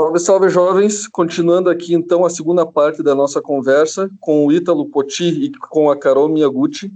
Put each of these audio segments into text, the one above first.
Salve, salve, jovens! Continuando aqui, então, a segunda parte da nossa conversa com o Ítalo Poti e com a Carol Miyaguchi.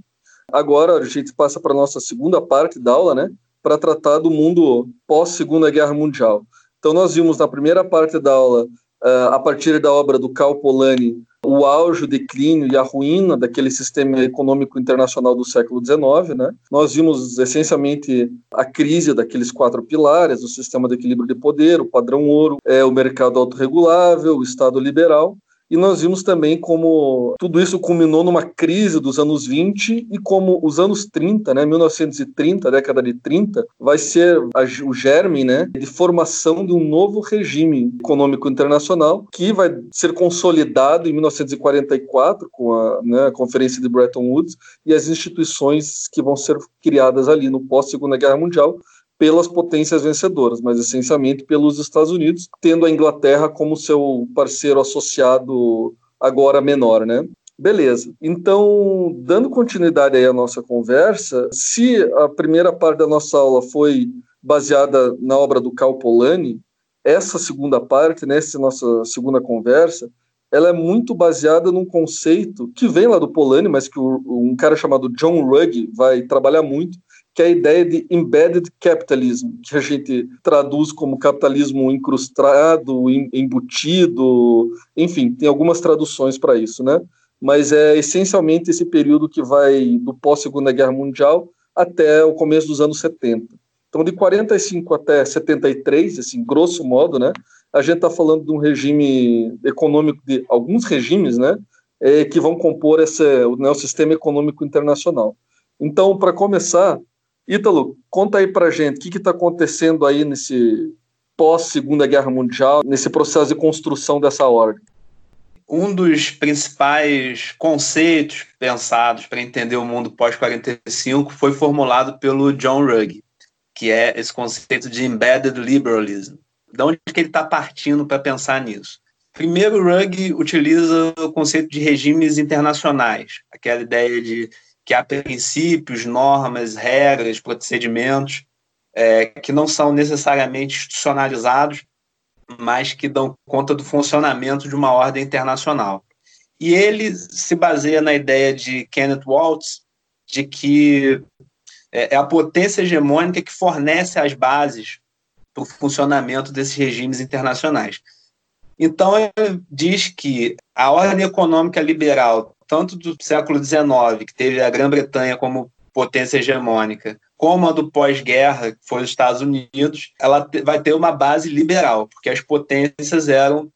Agora a gente passa para a nossa segunda parte da aula, né? Para tratar do mundo pós-Segunda Guerra Mundial. Então, nós vimos na primeira parte da aula, eh, a partir da obra do Cal Polanyi, o auge, o declínio e a ruína daquele sistema econômico internacional do século XIX. Né? Nós vimos essencialmente a crise daqueles quatro pilares: o sistema de equilíbrio de poder, o padrão ouro, é, o mercado autorregulável, o Estado liberal. E nós vimos também como tudo isso culminou numa crise dos anos 20 e como os anos 30, né, 1930, década de 30, vai ser a, o germe né, de formação de um novo regime econômico internacional que vai ser consolidado em 1944 com a, né, a Conferência de Bretton Woods e as instituições que vão ser criadas ali no pós-Segunda Guerra Mundial, pelas potências vencedoras, mas essencialmente pelos Estados Unidos, tendo a Inglaterra como seu parceiro associado agora menor, né? Beleza. Então, dando continuidade aí à nossa conversa, se a primeira parte da nossa aula foi baseada na obra do Cal Polanyi, essa segunda parte, né, essa nossa segunda conversa, ela é muito baseada num conceito que vem lá do Polanyi, mas que um cara chamado John Ruggie vai trabalhar muito, que é a ideia de embedded capitalism, que a gente traduz como capitalismo incrustado, embutido, enfim, tem algumas traduções para isso, né? Mas é essencialmente esse período que vai do pós-Segunda Guerra Mundial até o começo dos anos 70. Então, de 45 até 73, assim, grosso modo, né? A gente está falando de um regime econômico, de alguns regimes, né? É, que vão compor esse, né, o sistema econômico internacional. Então, para começar, Ítalo, conta aí pra gente o que está acontecendo aí nesse pós-Segunda Guerra Mundial, nesse processo de construção dessa ordem. Um dos principais conceitos pensados para entender o mundo pós-45 foi formulado pelo John Ruggie, que é esse conceito de embedded liberalism. De onde que ele está partindo para pensar nisso? Primeiro, Ruggie utiliza o conceito de regimes internacionais, aquela ideia de que há princípios, normas, regras, procedimentos é, que não são necessariamente institucionalizados, mas que dão conta do funcionamento de uma ordem internacional. E ele se baseia na ideia de Kenneth Waltz de que é, é a potência hegemônica que fornece as bases para o funcionamento desses regimes internacionais. Então, ele diz que a ordem econômica liberal tanto do século XIX, que teve a Grã-Bretanha como potência hegemônica, como a do pós-guerra, que foi os Estados Unidos, ela vai ter uma base liberal, porque as potências eram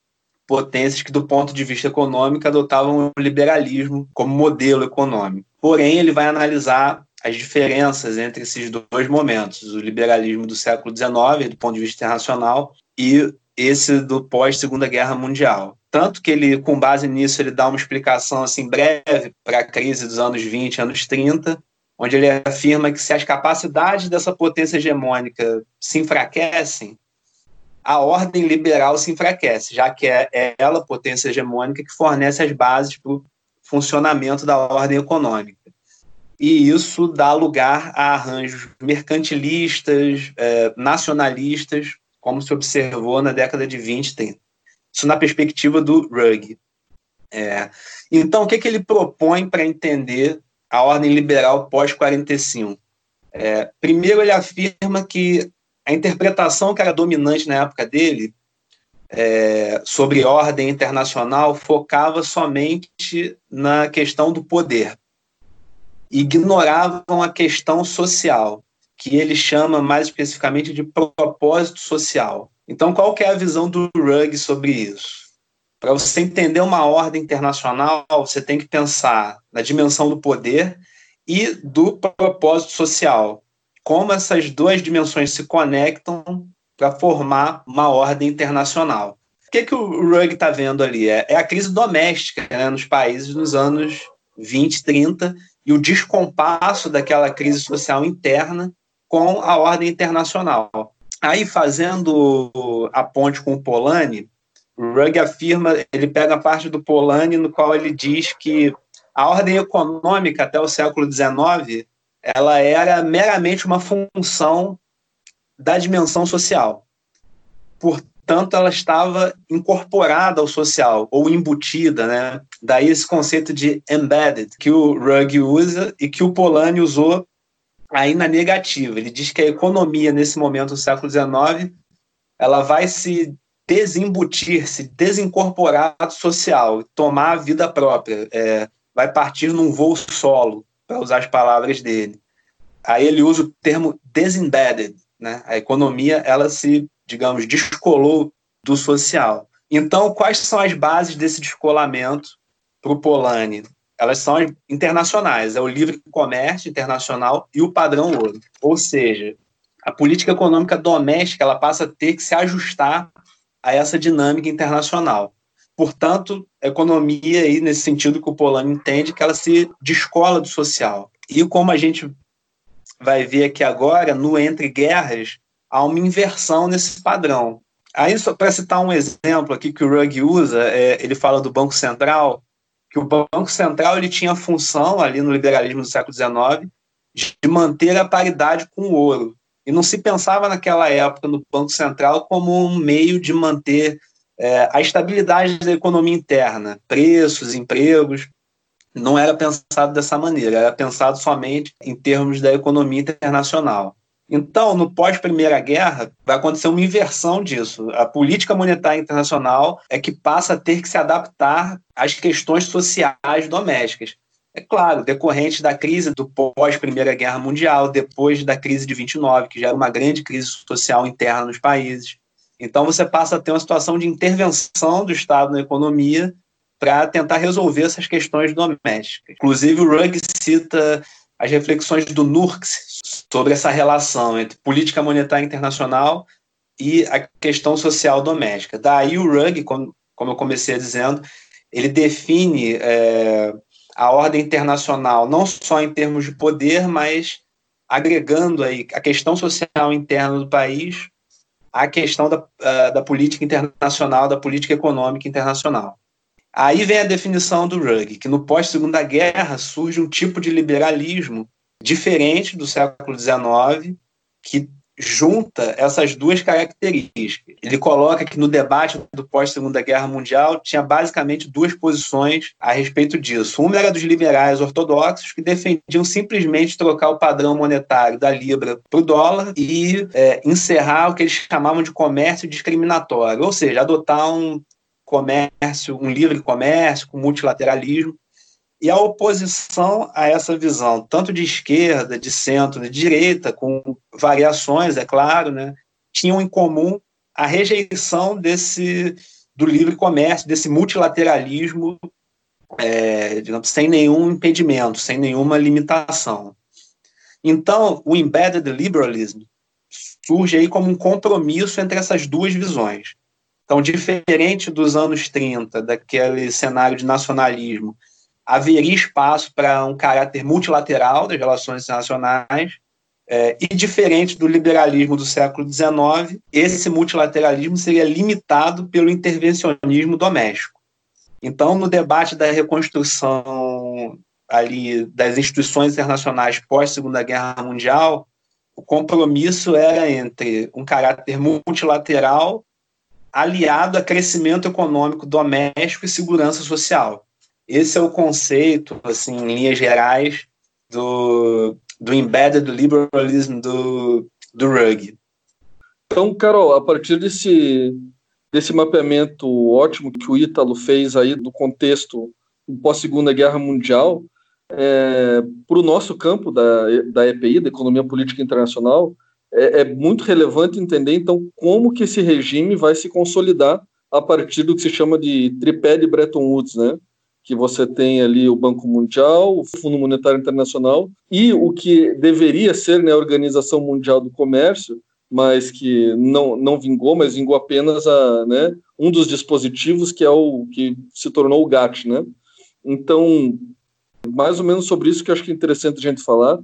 potências que, do ponto de vista econômico, adotavam o liberalismo como modelo econômico. Porém, ele vai analisar as diferenças entre esses dois momentos, o liberalismo do século XIX, do ponto de vista internacional, e esse do pós-Segunda Guerra Mundial. Tanto que ele, com base nisso, ele dá uma explicação assim breve para a crise dos anos 20, anos 30, onde ele afirma que se as capacidades dessa potência hegemônica se enfraquecem, a ordem liberal se enfraquece, já que é ela, potência hegemônica, que fornece as bases para o funcionamento da ordem econômica. E isso dá lugar a arranjos mercantilistas, eh, nacionalistas, como se observou na década de 20 e 30. Isso na perspectiva do Rugg. É. Então, o que, que ele propõe para entender a ordem liberal pós-45? É, primeiro, ele afirma que a interpretação que era dominante na época dele é, sobre ordem internacional focava somente na questão do poder. Ignoravam a questão social que ele chama mais especificamente de propósito social. Então, qual que é a visão do Rugg sobre isso? Para você entender uma ordem internacional, você tem que pensar na dimensão do poder e do propósito social. Como essas duas dimensões se conectam para formar uma ordem internacional. O que, que o Rugg está vendo ali? É, é, a crise doméstica né, nos países nos anos 20, 30 e o descompasso daquela crise social interna com a ordem internacional. Aí, fazendo a ponte com o Polanyi, Rugg afirma, ele pega a parte do Polanyi no qual ele diz que a ordem econômica até o século XIX ela era meramente uma função da dimensão social. Por portanto, ela estava incorporada ao social, ou embutida, né? Daí esse conceito de embedded, que o Rugg usa e que o Polanyi usou aí na negativa. Ele diz que a economia, nesse momento do século XIX, ela vai se desembutir, se desincorporar do social, tomar a vida própria, é, vai partir num voo solo, para usar as palavras dele. Aí ele usa o termo desembedded, né? A economia, ela se, digamos, descolou do social. Então, quais são as bases desse descolamento para o Polanyi? Elas são internacionais, é o livre comércio internacional e o padrão ouro. Ou seja, a política econômica doméstica ela passa a ter que se ajustar a essa dinâmica internacional. Portanto, a economia, aí, nesse sentido que o Polanyi entende, que ela se descola do social. E como a gente vai ver aqui agora, no Entre Guerras, há uma inversão nesse padrão. Aí, para citar um exemplo aqui que o Rugg usa, é, ele fala do Banco Central, que o Banco Central ele tinha a função, ali no liberalismo do século XIX, de manter a paridade com o ouro. E não se pensava naquela época no Banco Central como um meio de manter é, a estabilidade da economia interna, preços, empregos não era pensado dessa maneira, era pensado somente em termos da economia internacional. Então, no pós-Primeira Guerra, vai acontecer uma inversão disso. A política monetária internacional é que passa a ter que se adaptar às questões sociais domésticas. É claro, decorrente da crise do pós-Primeira Guerra Mundial, depois da crise de 29, que já era uma grande crise social interna nos países. Então, você passa a ter uma situação de intervenção do Estado na economia para tentar resolver essas questões domésticas. Inclusive, o Rugg cita as reflexões do Nurks sobre essa relação entre política monetária internacional e a questão social doméstica. Daí o Rugg, como, como eu comecei dizendo, ele define é, a ordem internacional não só em termos de poder, mas agregando aí a questão social interna do país à questão da, uh, da política internacional, da política econômica internacional. Aí vem a definição do Rugg, que no pós-segunda guerra surge um tipo de liberalismo diferente do século XIX, que junta essas duas características. Ele coloca que no debate do pós-segunda guerra mundial tinha basicamente duas posições a respeito disso. Uma era dos liberais ortodoxos, que defendiam simplesmente trocar o padrão monetário da libra para o dólar e é, encerrar o que eles chamavam de comércio discriminatório, ou seja, adotar um comércio, um livre comércio, com multilateralismo. E a oposição a essa visão, tanto de esquerda, de centro, de direita, com variações, é claro, né, tinham em comum a rejeição desse do livre comércio, desse multilateralismo, é, digamos, sem nenhum impedimento, sem nenhuma limitação. Então, o embedded liberalism surge aí como um compromisso entre essas duas visões. Então, diferente dos anos 30, daquele cenário de nacionalismo, haveria espaço para um caráter multilateral das relações internacionais, é, e diferente do liberalismo do século XIX, esse multilateralismo seria limitado pelo intervencionismo doméstico. Então, no debate da reconstrução ali das instituições internacionais pós Segunda Guerra Mundial, o compromisso era entre um caráter multilateral aliado a crescimento econômico doméstico e segurança social. Esse é o conceito, assim, em linhas gerais, do, do embedded liberalism do, do Rugg. Então, Carol, a partir desse, desse mapeamento ótimo que o Ítalo fez aí do contexto pós-segunda guerra mundial, é, para o nosso campo da, da EPI, da Economia Política Internacional, é, é, muito relevante entender, então, como que esse regime vai se consolidar a partir do que se chama de tripé de Bretton Woods, né? Que você tem ali o Banco Mundial, o Fundo Monetário Internacional e o que deveria ser né, a Organização Mundial do Comércio, mas que não, não vingou, mas vingou apenas a, né, um dos dispositivos que é o que se tornou o GATT, né? Então, mais ou menos sobre isso que eu acho que é interessante a gente falar,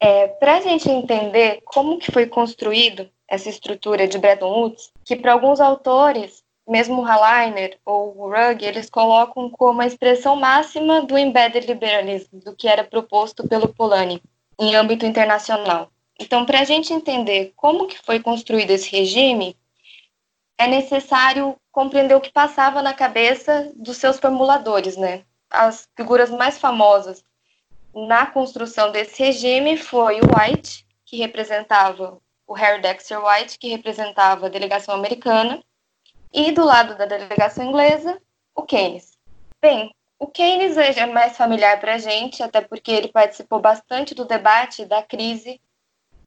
é, para a gente entender como que foi construído essa estrutura de Bretton Woods, que para alguns autores, mesmo o Halainer ou o Rugg, eles colocam como a expressão máxima do embedded liberalismo, do que era proposto pelo Polanyi em âmbito internacional. Então, para a gente entender como que foi construído esse regime, é necessário compreender o que passava na cabeça dos seus formuladores, né? As figuras mais famosas na construção desse regime foi o White, que representava o Harry Dexter White, que representava a delegação americana, e do lado da delegação inglesa, o Keynes. Bem, o Keynes é mais familiar para a gente, até porque ele participou bastante do debate da crise,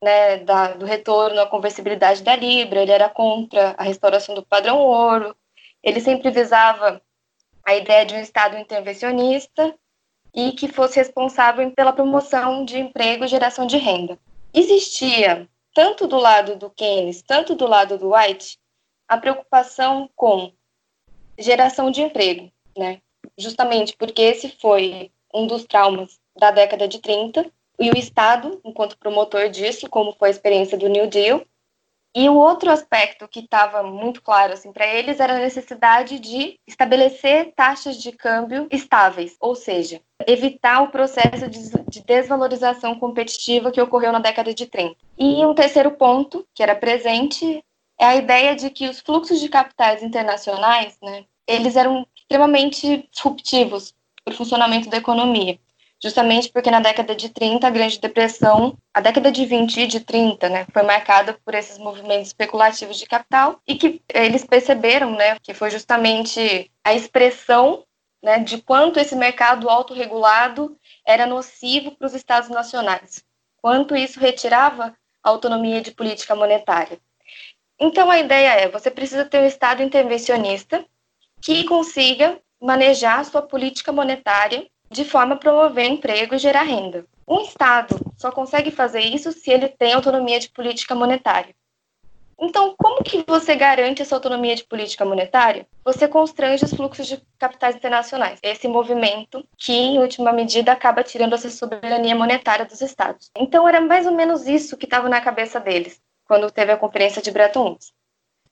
né, da, do retorno à conversibilidade da Libra, ele era contra a restauração do padrão ouro, ele sempre visava a ideia de um Estado intervencionista e que fosse responsável pela promoção de emprego e geração de renda. Existia, tanto do lado do Keynes, tanto do lado do White, a preocupação com geração de emprego, né? Justamente porque esse foi um dos traumas da década de 30 e o Estado, enquanto promotor disso, como foi a experiência do New Deal, e o outro aspecto que estava muito claro assim para eles era a necessidade de estabelecer taxas de câmbio estáveis, ou seja, evitar o processo de desvalorização competitiva que ocorreu na década de 30. E um terceiro ponto que era presente é a ideia de que os fluxos de capitais internacionais, né, eles eram extremamente disruptivos para o funcionamento da economia justamente porque na década de 30, a Grande Depressão, a década de 20 e de 30, né, foi marcada por esses movimentos especulativos de capital e que eles perceberam, né, que foi justamente a expressão, né, de quanto esse mercado autorregulado era nocivo para os estados nacionais, quanto isso retirava a autonomia de política monetária. Então a ideia é, você precisa ter um estado intervencionista que consiga manejar sua política monetária de forma a promover emprego e gerar renda. Um Estado só consegue fazer isso se ele tem autonomia de política monetária. Então, como que você garante essa autonomia de política monetária? Você constrange os fluxos de capitais internacionais. Esse movimento que, em última medida, acaba tirando essa soberania monetária dos estados. Então, era mais ou menos isso que estava na cabeça deles, quando teve a conferência de Bretton Woods.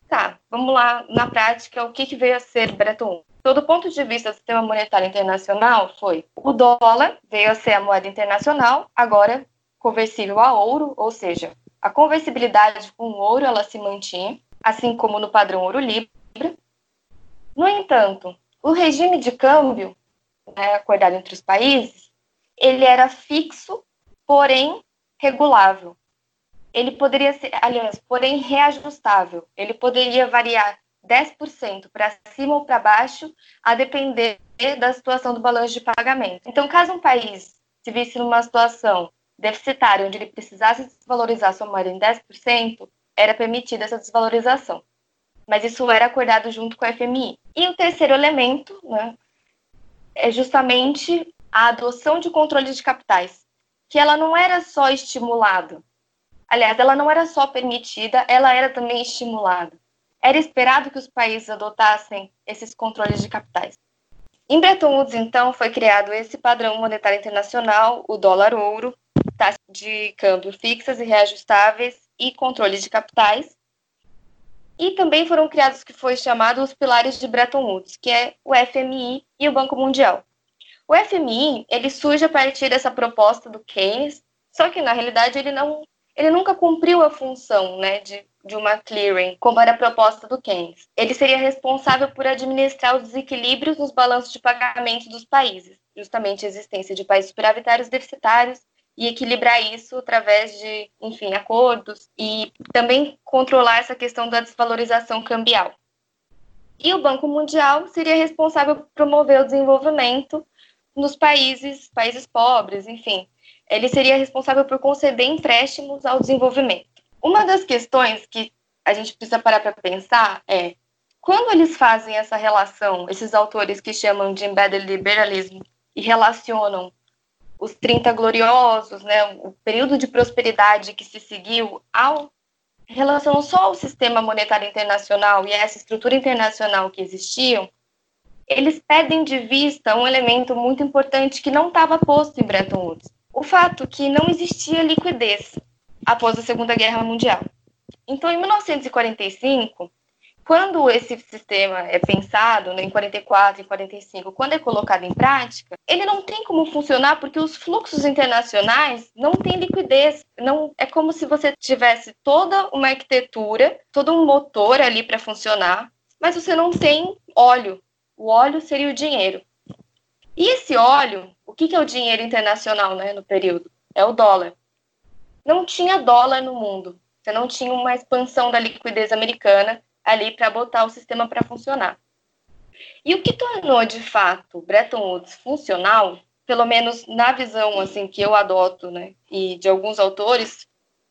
Tá, vamos lá, na prática, o que, que veio a ser Bretton Woods? Todo ponto de vista do sistema monetário internacional foi o dólar veio a ser a moeda internacional, agora conversível a ouro, ou seja, a conversibilidade com o ouro ela se mantinha, assim como no padrão ouro-libra. No entanto, o regime de câmbio né, acordado entre os países, ele era fixo, porém regulável. Ele poderia ser, aliás, porém reajustável. Ele poderia variar 10% para cima ou para baixo, a depender da situação do balanço de pagamento. Então, caso um país se visse numa situação deficitária, onde ele precisasse desvalorizar sua moeda em 10%, era permitida essa desvalorização. Mas isso era acordado junto com a FMI. E o terceiro elemento né, é justamente a adoção de controle de capitais, que ela não era só estimulada. Aliás, ela não era só permitida, ela era também estimulada era esperado que os países adotassem esses controles de capitais. Em Bretton Woods, então, foi criado esse padrão monetário internacional, o dólar-ouro, taxas de câmbio fixas e reajustáveis e controles de capitais. E também foram criados o que foi chamado os pilares de Bretton Woods, que é o FMI e o Banco Mundial. O FMI, ele surge a partir dessa proposta do Keynes, só que na realidade ele não ele nunca cumpriu a função, né, de de uma clearing, como era a proposta do Keynes. Ele seria responsável por administrar os desequilíbrios nos balanços de pagamento dos países, justamente a existência de países superavitários deficitários e equilibrar isso através de, enfim, acordos e também controlar essa questão da desvalorização cambial. E o Banco Mundial seria responsável por promover o desenvolvimento nos países, países pobres, enfim. Ele seria responsável por conceder empréstimos ao desenvolvimento. Uma das questões que a gente precisa parar para pensar é quando eles fazem essa relação, esses autores que chamam de embedded liberalismo e relacionam os 30 gloriosos, né, o período de prosperidade que se seguiu ao relacionam só ao sistema monetário internacional e a essa estrutura internacional que existiam, eles perdem de vista um elemento muito importante que não estava posto em Bretton Woods. O fato que não existia liquidez após a Segunda Guerra Mundial. Então, em 1945, quando esse sistema é pensado né, em 44, em 45, quando é colocado em prática, ele não tem como funcionar porque os fluxos internacionais não têm liquidez. Não é como se você tivesse toda uma arquitetura, todo um motor ali para funcionar, mas você não tem óleo. O óleo seria o dinheiro. E esse óleo, o que, que é o dinheiro internacional né, no período? É o dólar. Não tinha dólar no mundo. Você não tinha uma expansão da liquidez americana ali para botar o sistema para funcionar. E o que tornou de fato Bretton Woods funcional, pelo menos na visão assim que eu adoto, né, e de alguns autores,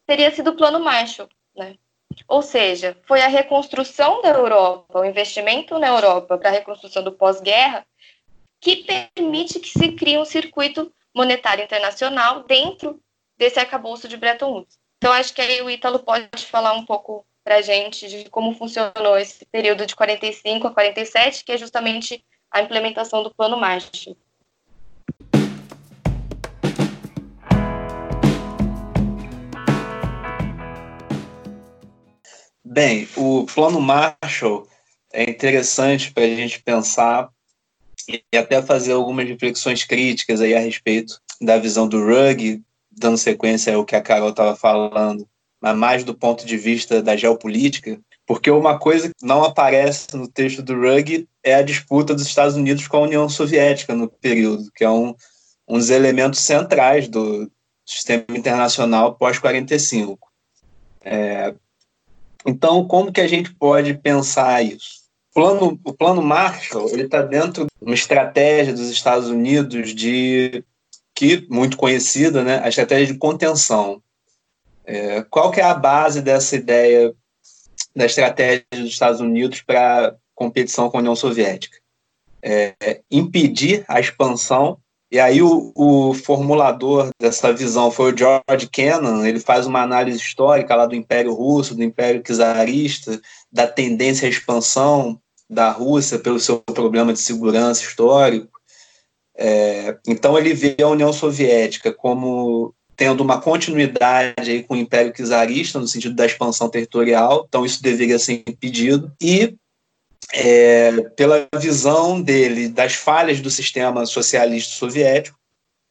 teria sido o Plano Marshall, né? Ou seja, foi a reconstrução da Europa, o investimento na Europa para a reconstrução do pós-guerra, que permite que se crie um circuito monetário internacional dentro desse arcabouço de Bretton Woods. Então, acho que aí o Ítalo pode falar um pouco para a gente de como funcionou esse período de 45 a 47, que é justamente a implementação do Plano Marshall. Bem, o Plano Marshall é interessante para a gente pensar e até fazer algumas reflexões críticas aí a respeito da visão do Rugg, dando sequência ao que a Carol estava falando mas mais do ponto de vista da geopolítica, porque uma coisa que não aparece no texto do Rugg é a disputa dos Estados Unidos com a União Soviética no período, que é um, um dos elementos centrais do sistema internacional pós-45. É, então, como que a gente pode pensar isso? Plano, o plano Marshall ele está dentro de uma estratégia dos Estados Unidos de que muito conhecida, né, a estratégia de contenção. É, qual que é a base dessa ideia da estratégia dos Estados Unidos para competição com a União Soviética? É, é, impedir a expansão e aí o, o, formulador dessa visão foi o George Kennan, ele faz uma análise histórica lá do Império Russo, do Império Czarista, da tendência à expansão da Rússia pelo seu problema de segurança histórico. É, então ele vê a União Soviética como tendo uma continuidade aí com o Império Czarista, no sentido da expansão territorial, então isso deveria ser impedido, e é, pela visão dele das falhas do sistema socialista soviético,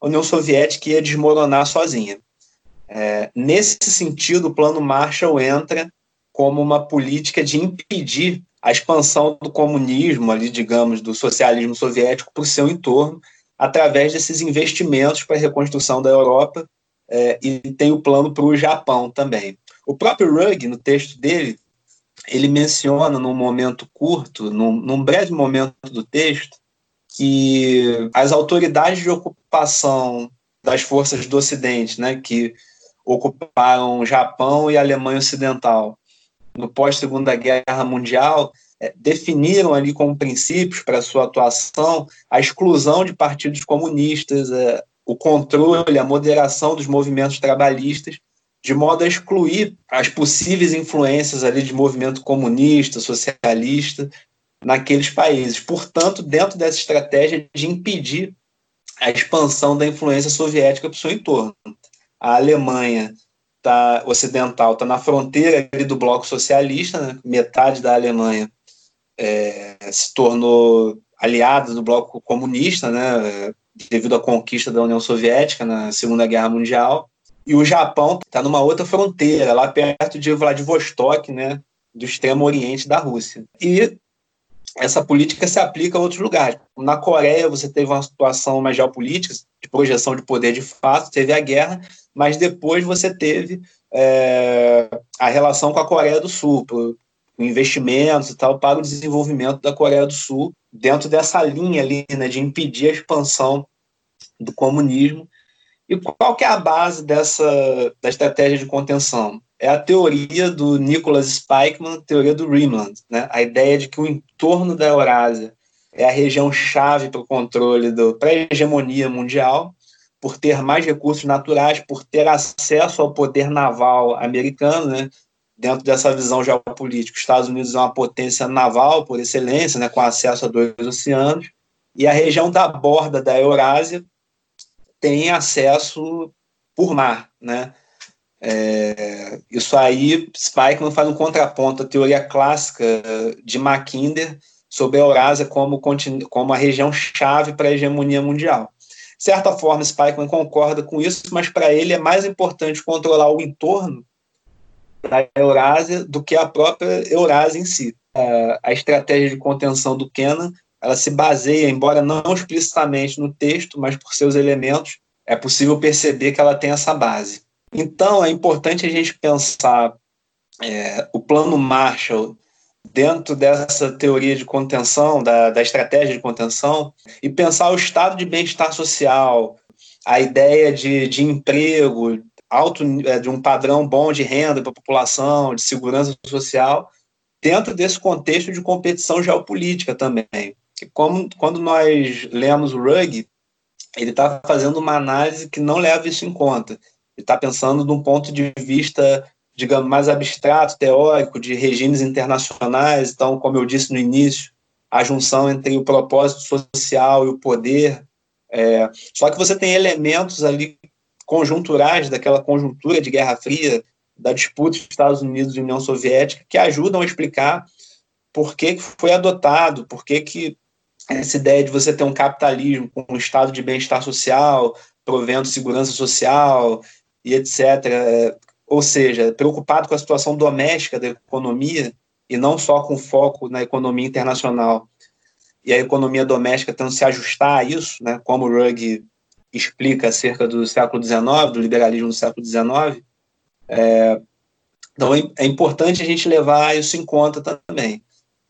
a União Soviética ia desmoronar sozinha. É, nesse sentido, o Plano Marshall entra como uma política de impedir a expansão do comunismo, ali, digamos, do socialismo soviético para o seu entorno, através desses investimentos para a reconstrução da Europa é, e tem o plano para o Japão também. O próprio Rugg, no texto dele, ele menciona num momento curto, num, num breve momento do texto, que as autoridades de ocupação das forças do Ocidente, né, que ocuparam o Japão e a Alemanha Ocidental no pós-Segunda Guerra Mundial, é, definiram ali como princípios para sua atuação a exclusão de partidos comunistas, é, o controle, a moderação dos movimentos trabalhistas, de modo a excluir as possíveis influências ali de movimento comunista, socialista naqueles países. Portanto, dentro dessa estratégia de impedir a expansão da influência soviética para o seu entorno. A Alemanha tá, ocidental está na fronteira do bloco socialista, né? metade da Alemanha é, se tornou aliada do bloco comunista, né? devido à conquista da União Soviética na Segunda Guerra Mundial. E o Japão está numa outra fronteira, lá perto de Vladivostok, né, do extremo oriente da Rússia. E essa política se aplica a outros lugares. Na Coreia, você teve uma situação mais geopolítica, de projeção de poder de fato, teve a guerra, mas depois você teve é, a relação com a Coreia do Sul, por, investimentos e tal, para o desenvolvimento da Coreia do Sul, dentro dessa linha ali, né, de impedir a expansão do comunismo. E qual que é a base dessa da estratégia de contenção? É a teoria do Nicholas Spikeman, teoria do Rimland, né? a ideia de que o entorno da Eurásia é a região chave para o controle da pré-hegemonia mundial, por ter mais recursos naturais, por ter acesso ao poder naval americano, né? dentro dessa visão geopolítica, os Estados Unidos é uma potência naval por excelência, né, com acesso a dois oceanos, e a região da borda da Eurásia tem acesso por mar, né? É, isso aí, Spikeman faz um contraponto à teoria clássica de Mackinder sobre a Eurásia como, como a região chave para a hegemonia mundial. De certa forma, Spikeman concorda com isso, mas para ele é mais importante controlar o entorno da Eurásia do que a própria Eurásia em si. A estratégia de contenção do Kennan ela se baseia, embora não explicitamente no texto, mas por seus elementos, é possível perceber que ela tem essa base. Então, é importante a gente pensar é, o plano Marshall dentro dessa teoria de contenção, da, da estratégia de contenção, e pensar o estado de bem-estar social, a ideia de, de emprego, alto, é, de um padrão bom de renda para a população, de segurança social, dentro desse contexto de competição geopolítica também. Como, quando nós lemos o Rugg, ele está fazendo uma análise que não leva isso em conta está pensando de um ponto de vista, digamos, mais abstrato, teórico, de regimes internacionais. Então, como eu disse no início, a junção entre o propósito social e o poder. É, só que você tem elementos ali conjunturais daquela conjuntura de Guerra Fria, da disputa entre Estados Unidos e União Soviética, que ajudam a explicar por que foi adotado, por que, que essa ideia de você ter um capitalismo com um estado de bem-estar social, provendo segurança social, e etc. É, ou seja, preocupado com a situação doméstica da economia e não só com foco na economia internacional e a economia doméstica tendo se ajustar a isso, né, como o Rugg explica acerca do século XIX, do liberalismo do século XIX. É, então é, é importante a gente levar isso em conta também.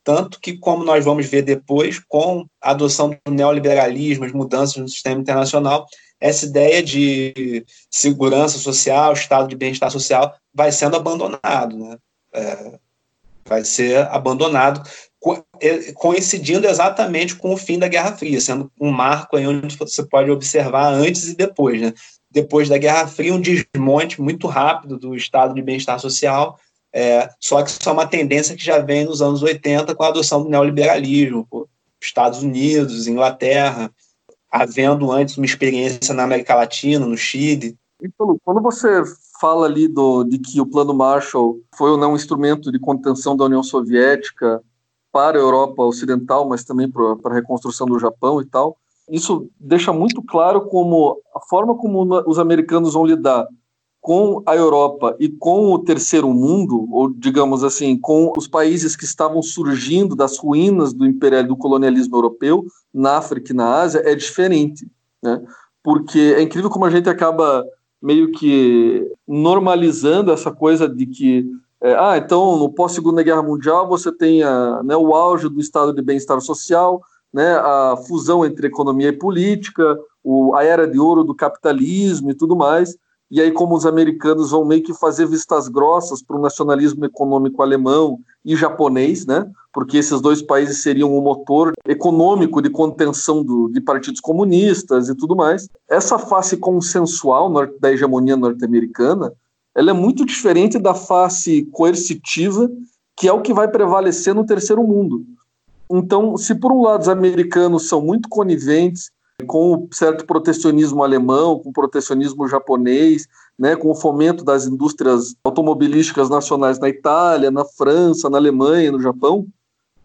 Tanto que, como nós vamos ver depois, com a adoção do neoliberalismo, as mudanças no sistema internacional, essa ideia de segurança social, estado de bem-estar social, vai sendo abandonado, né? É, vai ser abandonado, é, coincidindo exatamente com o fim da Guerra Fria, sendo um marco aí onde você pode observar antes e depois, né? Depois da Guerra Fria, um desmonte muito rápido do estado de bem-estar social, é, só que isso é uma tendência que já vem nos anos 80 com a adoção do neoliberalismo, Estados Unidos, Inglaterra, havendo antes uma experiência na América Latina, no Chile. Então, quando você fala ali do, de que o Plano Marshall foi ou não um instrumento de contenção da União Soviética para a Europa Ocidental, mas também para a reconstrução do Japão e tal, isso deixa muito claro como a forma como os americanos vão lidar com a Europa e com o terceiro mundo, ou digamos assim, com os países que estavam surgindo das ruínas do imperial do colonialismo europeu na África e na Ásia é diferente, né? Porque é incrível como a gente acaba meio que normalizando essa coisa de que é, ah, então no pós Segunda Guerra Mundial você tem a, né, o auge do estado de bem-estar social, né, a fusão entre economia e política, o, a era de ouro do capitalismo e tudo mais e aí como os americanos vão meio que fazer vistas grossas para o nacionalismo econômico alemão e japonês, né? Porque esses dois países seriam o um motor econômico de contenção do, de partidos comunistas e tudo mais. Essa face consensual da hegemonia norte-americana, ela é muito diferente da face coercitiva, que é o que vai prevalecer no terceiro mundo. Então, se por um lado os americanos são muito coniventes com o certo protecionismo alemão, com o protecionismo japonês, né, com o fomento das indústrias automobilísticas nacionais na Itália, na França, na Alemanha, no Japão.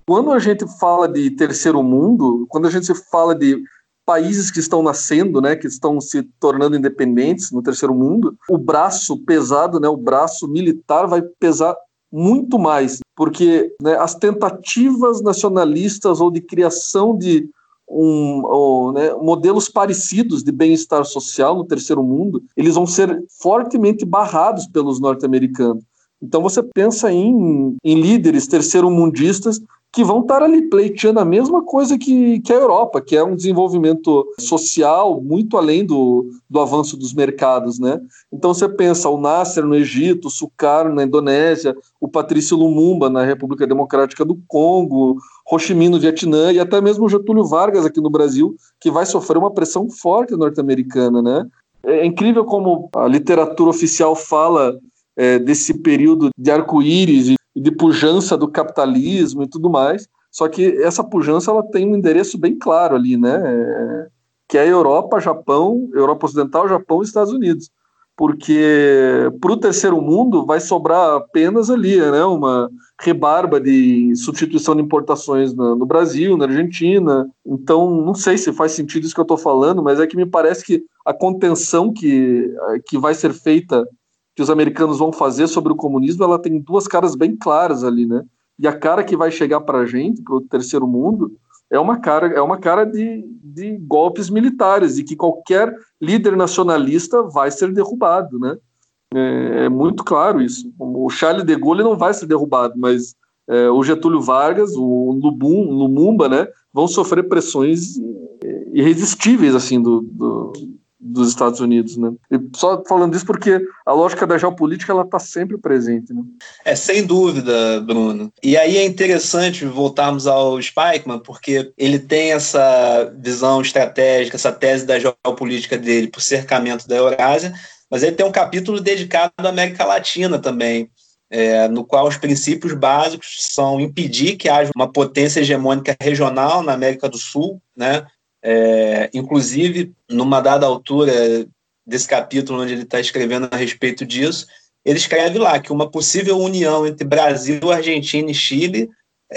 Quando a gente fala de terceiro mundo, quando a gente fala de países que estão nascendo, né, que estão se tornando independentes no terceiro mundo, o braço pesado, né, o braço militar vai pesar muito mais, porque né, as tentativas nacionalistas ou de criação de um, né, modelos parecidos de bem-estar social no terceiro mundo, eles vão ser fortemente barrados pelos norte-americanos. Então você pensa em, em líderes terceiro-mundistas que vão estar ali pleiteando a mesma coisa que, que a Europa, que é um desenvolvimento social muito além do, do avanço dos mercados, né? Então você pensa o Nasser no Egito, o Sukarno na Indonésia, o Patrício Lumumba na República Democrática do Congo, Ho Chi Minh no Vietnã e até mesmo Getúlio Vargas aqui no Brasil, que vai sofrer uma pressão forte norte-americana, né? É incrível como a literatura oficial fala é, desse período de arco-íris e de pujança do capitalismo e tudo mais. Só que essa pujança ela tem um endereço bem claro ali, né? É, que é Europa, Japão, Europa Ocidental, Japão e Estados Unidos. porque para o terceiro mundo vai sobrar apenas ali, né, uma rebarba de substituição de importações no, no Brasil, na Argentina. Então, não sei se faz sentido isso que eu estou falando, mas é que me parece que a contenção que, que vai ser feita, que os americanos vão fazer sobre o comunismo, ela tem duas caras bem claras ali, né? E a cara que vai chegar para a gente, para o terceiro mundo, é uma cara, é uma cara de, de golpes militares e que qualquer líder nacionalista vai ser derrubado, né? É, é, muito claro isso. O Charles de Gaulle não vai ser derrubado, mas é, o Getúlio Vargas, o Lubum, Lumumba, né, vão sofrer pressões irresistíveis assim do, do dos Estados Unidos, né? E só falando isso porque a lógica da geopolítica ela está sempre presente, né? É sem dúvida, Bruno. E aí é interessante voltarmos ao Spikeman porque ele tem essa visão estratégica, essa tese da geopolítica dele por cercamento da Eurásia, mas ele tem um capítulo dedicado à América Latina também. É, no qual os princípios básicos são impedir que haja uma potência hegemônica regional na América do Sul, né, é, inclusive, numa dada altura desse capítulo, onde ele está escrevendo a respeito disso, ele escreve lá que uma possível união entre Brasil, Argentina e Chile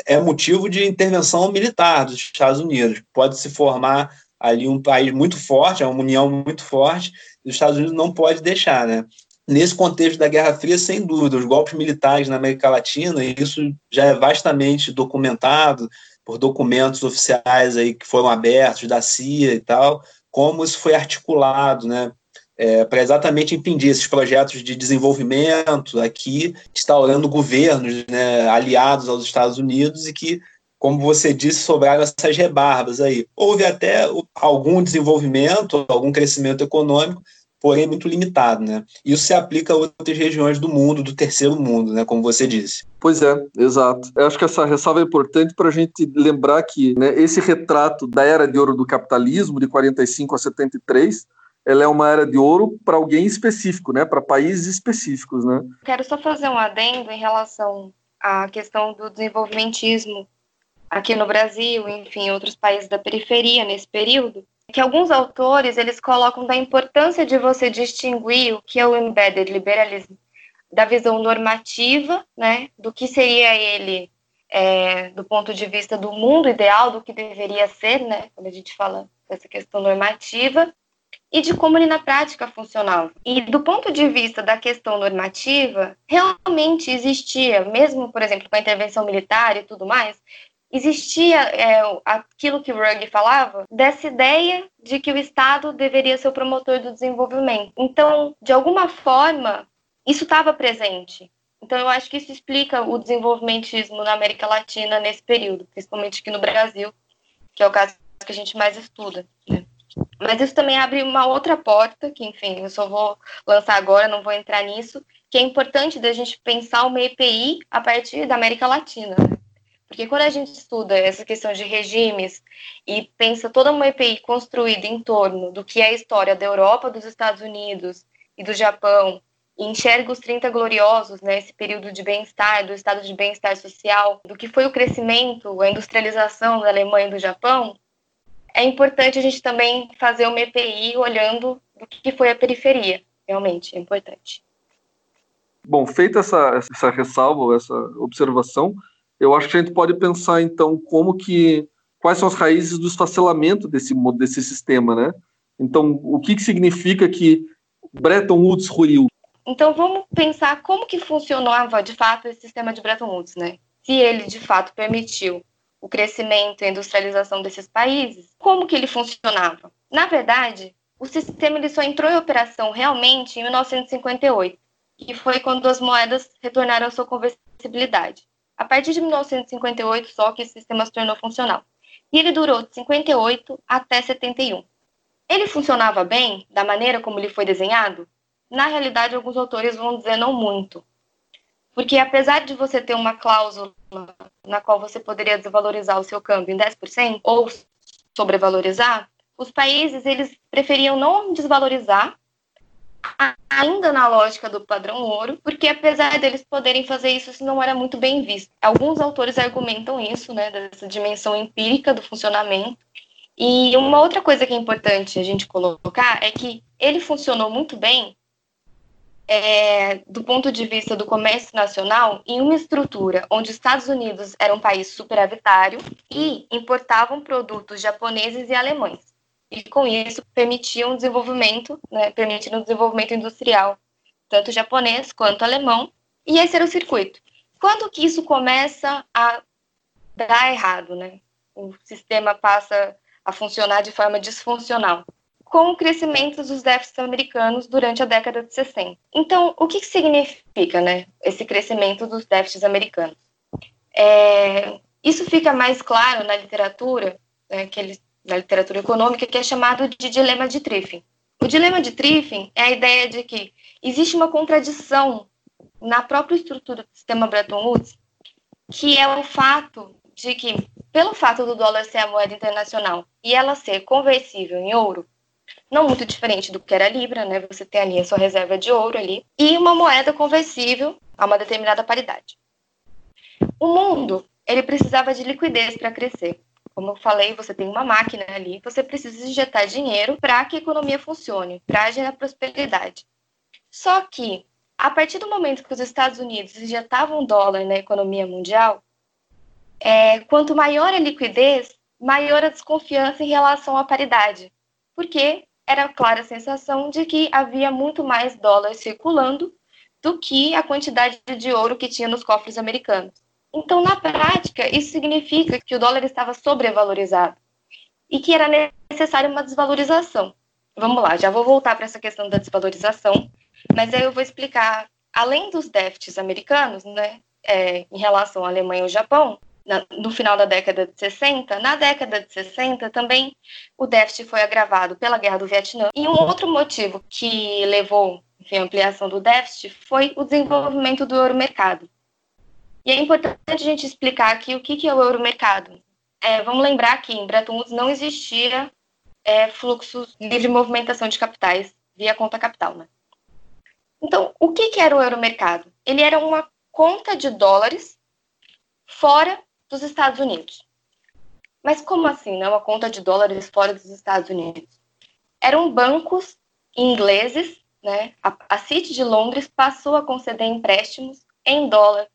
é motivo de intervenção militar dos Estados Unidos. Pode se formar ali um país muito forte, é uma união muito forte, e os Estados Unidos não pode deixar, né? Nesse contexto da Guerra Fria, sem dúvida, os golpes militares na América Latina, isso já é vastamente documentado, por documentos oficiais aí que foram abertos da CIA e tal, como isso foi articulado, né, é, para exatamente impedir esses projetos de desenvolvimento aqui, instaurando governos né, aliados aos Estados Unidos e que, como você disse, sobraram essas rebarbas aí. Houve até algum desenvolvimento, algum crescimento econômico, porém muito limitado, né? Isso se aplica a outras regiões do mundo, do terceiro mundo, né? Como você disse. Pois é, exato. Eu acho que essa ressalva é importante para a gente lembrar que né, esse retrato da era de ouro do capitalismo, de 45 a 73, ela é uma era de ouro para alguém específico, né? Para países específicos, né? Quero só fazer um adendo em relação à questão do desenvolvimentismo aqui no Brasil, enfim, em outros países da periferia nesse período que alguns autores eles colocam da importância de você distinguir o que é o embedded liberalismo da visão normativa, né, do que seria ele é, do ponto de vista do mundo ideal, do que deveria ser, né, quando a gente fala dessa questão normativa, e de como ele na prática funcionava. E do ponto de vista da questão normativa, realmente existia, mesmo, por exemplo, com a intervenção militar e tudo mais, existia é, aquilo que o Rugg falava, dessa ideia de que o Estado deveria ser o promotor do desenvolvimento. Então, de alguma forma, isso estava presente. Então, eu acho que isso explica o desenvolvimentismo na América Latina nesse período, principalmente aqui no Brasil, que é o caso que a gente mais estuda. Né? Mas isso também abre uma outra porta, que, enfim, eu só vou lançar agora, não vou entrar nisso, que é importante da gente pensar uma EPI a partir da América Latina. Né? Porque quando a gente estuda essa questão de regimes e pensa toda uma EPI construída em torno do que é a história da Europa, dos Estados Unidos e do Japão, e enxerga os 30 gloriosos, né, esse período de bem-estar, do estado de bem-estar social, do que foi o crescimento, a industrialização da Alemanha e do Japão, é importante a gente também fazer uma EPI olhando o que foi a periferia, realmente, é importante. Bom, feita essa, essa ressalva, essa observação, eu acho que a gente pode pensar então como que quais são as raízes do esfacelamento desse desse sistema, né? Então, o que, que significa que Bretton Woods ruiu? Então, vamos pensar como que funcionava de fato esse sistema de Bretton Woods, né? Se ele de fato permitiu o crescimento e a industrialização desses países, como que ele funcionava? Na verdade, o sistema ele só entrou em operação realmente em 1958, que foi quando as moedas retornaram à sua conversibilidade. A partir de 1958 só que esse sistema se tornou funcional. E ele durou de 58 até 71. Ele funcionava bem da maneira como ele foi desenhado? Na realidade, alguns autores vão dizer não muito. Porque apesar de você ter uma cláusula na qual você poderia desvalorizar o seu câmbio em 10% ou sobrevalorizar, os países eles preferiam não desvalorizar ainda na lógica do padrão ouro, porque apesar deles poderem fazer isso, isso não era muito bem visto. Alguns autores argumentam isso, né, dessa dimensão empírica do funcionamento. E uma outra coisa que é importante a gente colocar é que ele funcionou muito bem é, do ponto de vista do comércio nacional, em uma estrutura onde os Estados Unidos era um país superavitário e importavam produtos japoneses e alemães. E com isso permitiam o desenvolvimento, né, permitindo o desenvolvimento industrial, tanto japonês quanto alemão, e esse era o circuito. Quando que isso começa a dar errado, né? O sistema passa a funcionar de forma disfuncional com o crescimento dos déficits americanos durante a década de 60. Então, o que, significa né, esse crescimento dos déficits americanos? É, isso fica mais claro na literatura, né, que ele, na literatura econômica, que é chamado de dilema de Triffin. O dilema de Triffin é a ideia de que existe uma contradição na própria estrutura do sistema Bretton Woods, que é o fato de que, pelo fato do dólar ser a moeda internacional e ela ser conversível em ouro, não muito diferente do que era a Libra, né? Você tem ali a sua reserva de ouro ali, e uma moeda conversível a uma determinada paridade. O mundo, ele precisava de liquidez para crescer. Como eu falei, você tem uma máquina ali, você precisa injetar dinheiro para que a economia funcione, para gerar prosperidade. Só que, a partir do momento que os Estados Unidos injetavam dólar na economia mundial, é, quanto maior a liquidez, maior a desconfiança em relação à paridade porque era clara a sensação de que havia muito mais dólares circulando do que a quantidade de ouro que tinha nos cofres americanos. Então, na prática, isso significa que o dólar estava sobrevalorizado e que era necessária uma desvalorização. Vamos lá, já vou voltar para essa questão da desvalorização, mas aí eu vou explicar, além dos déficits americanos, né, é, em relação à Alemanha e ao Japão, na, no final da década de 60, na década de 60 também o déficit foi agravado pela Guerra do Vietnã. E um outro motivo que levou enfim, a ampliação do déficit foi o desenvolvimento do euro-mercado. E é importante a gente explicar aqui o que, que é o euro-mercado. É, vamos lembrar que em Bretton Woods não existia é, livre movimentação de capitais via conta capital. Né? Então, o que, que era o euro-mercado? Ele era uma conta de dólares fora dos Estados Unidos. Mas como assim, né? Uma conta de dólares fora dos Estados Unidos? Eram bancos ingleses, né? A, a City de Londres passou a conceder empréstimos em dólar.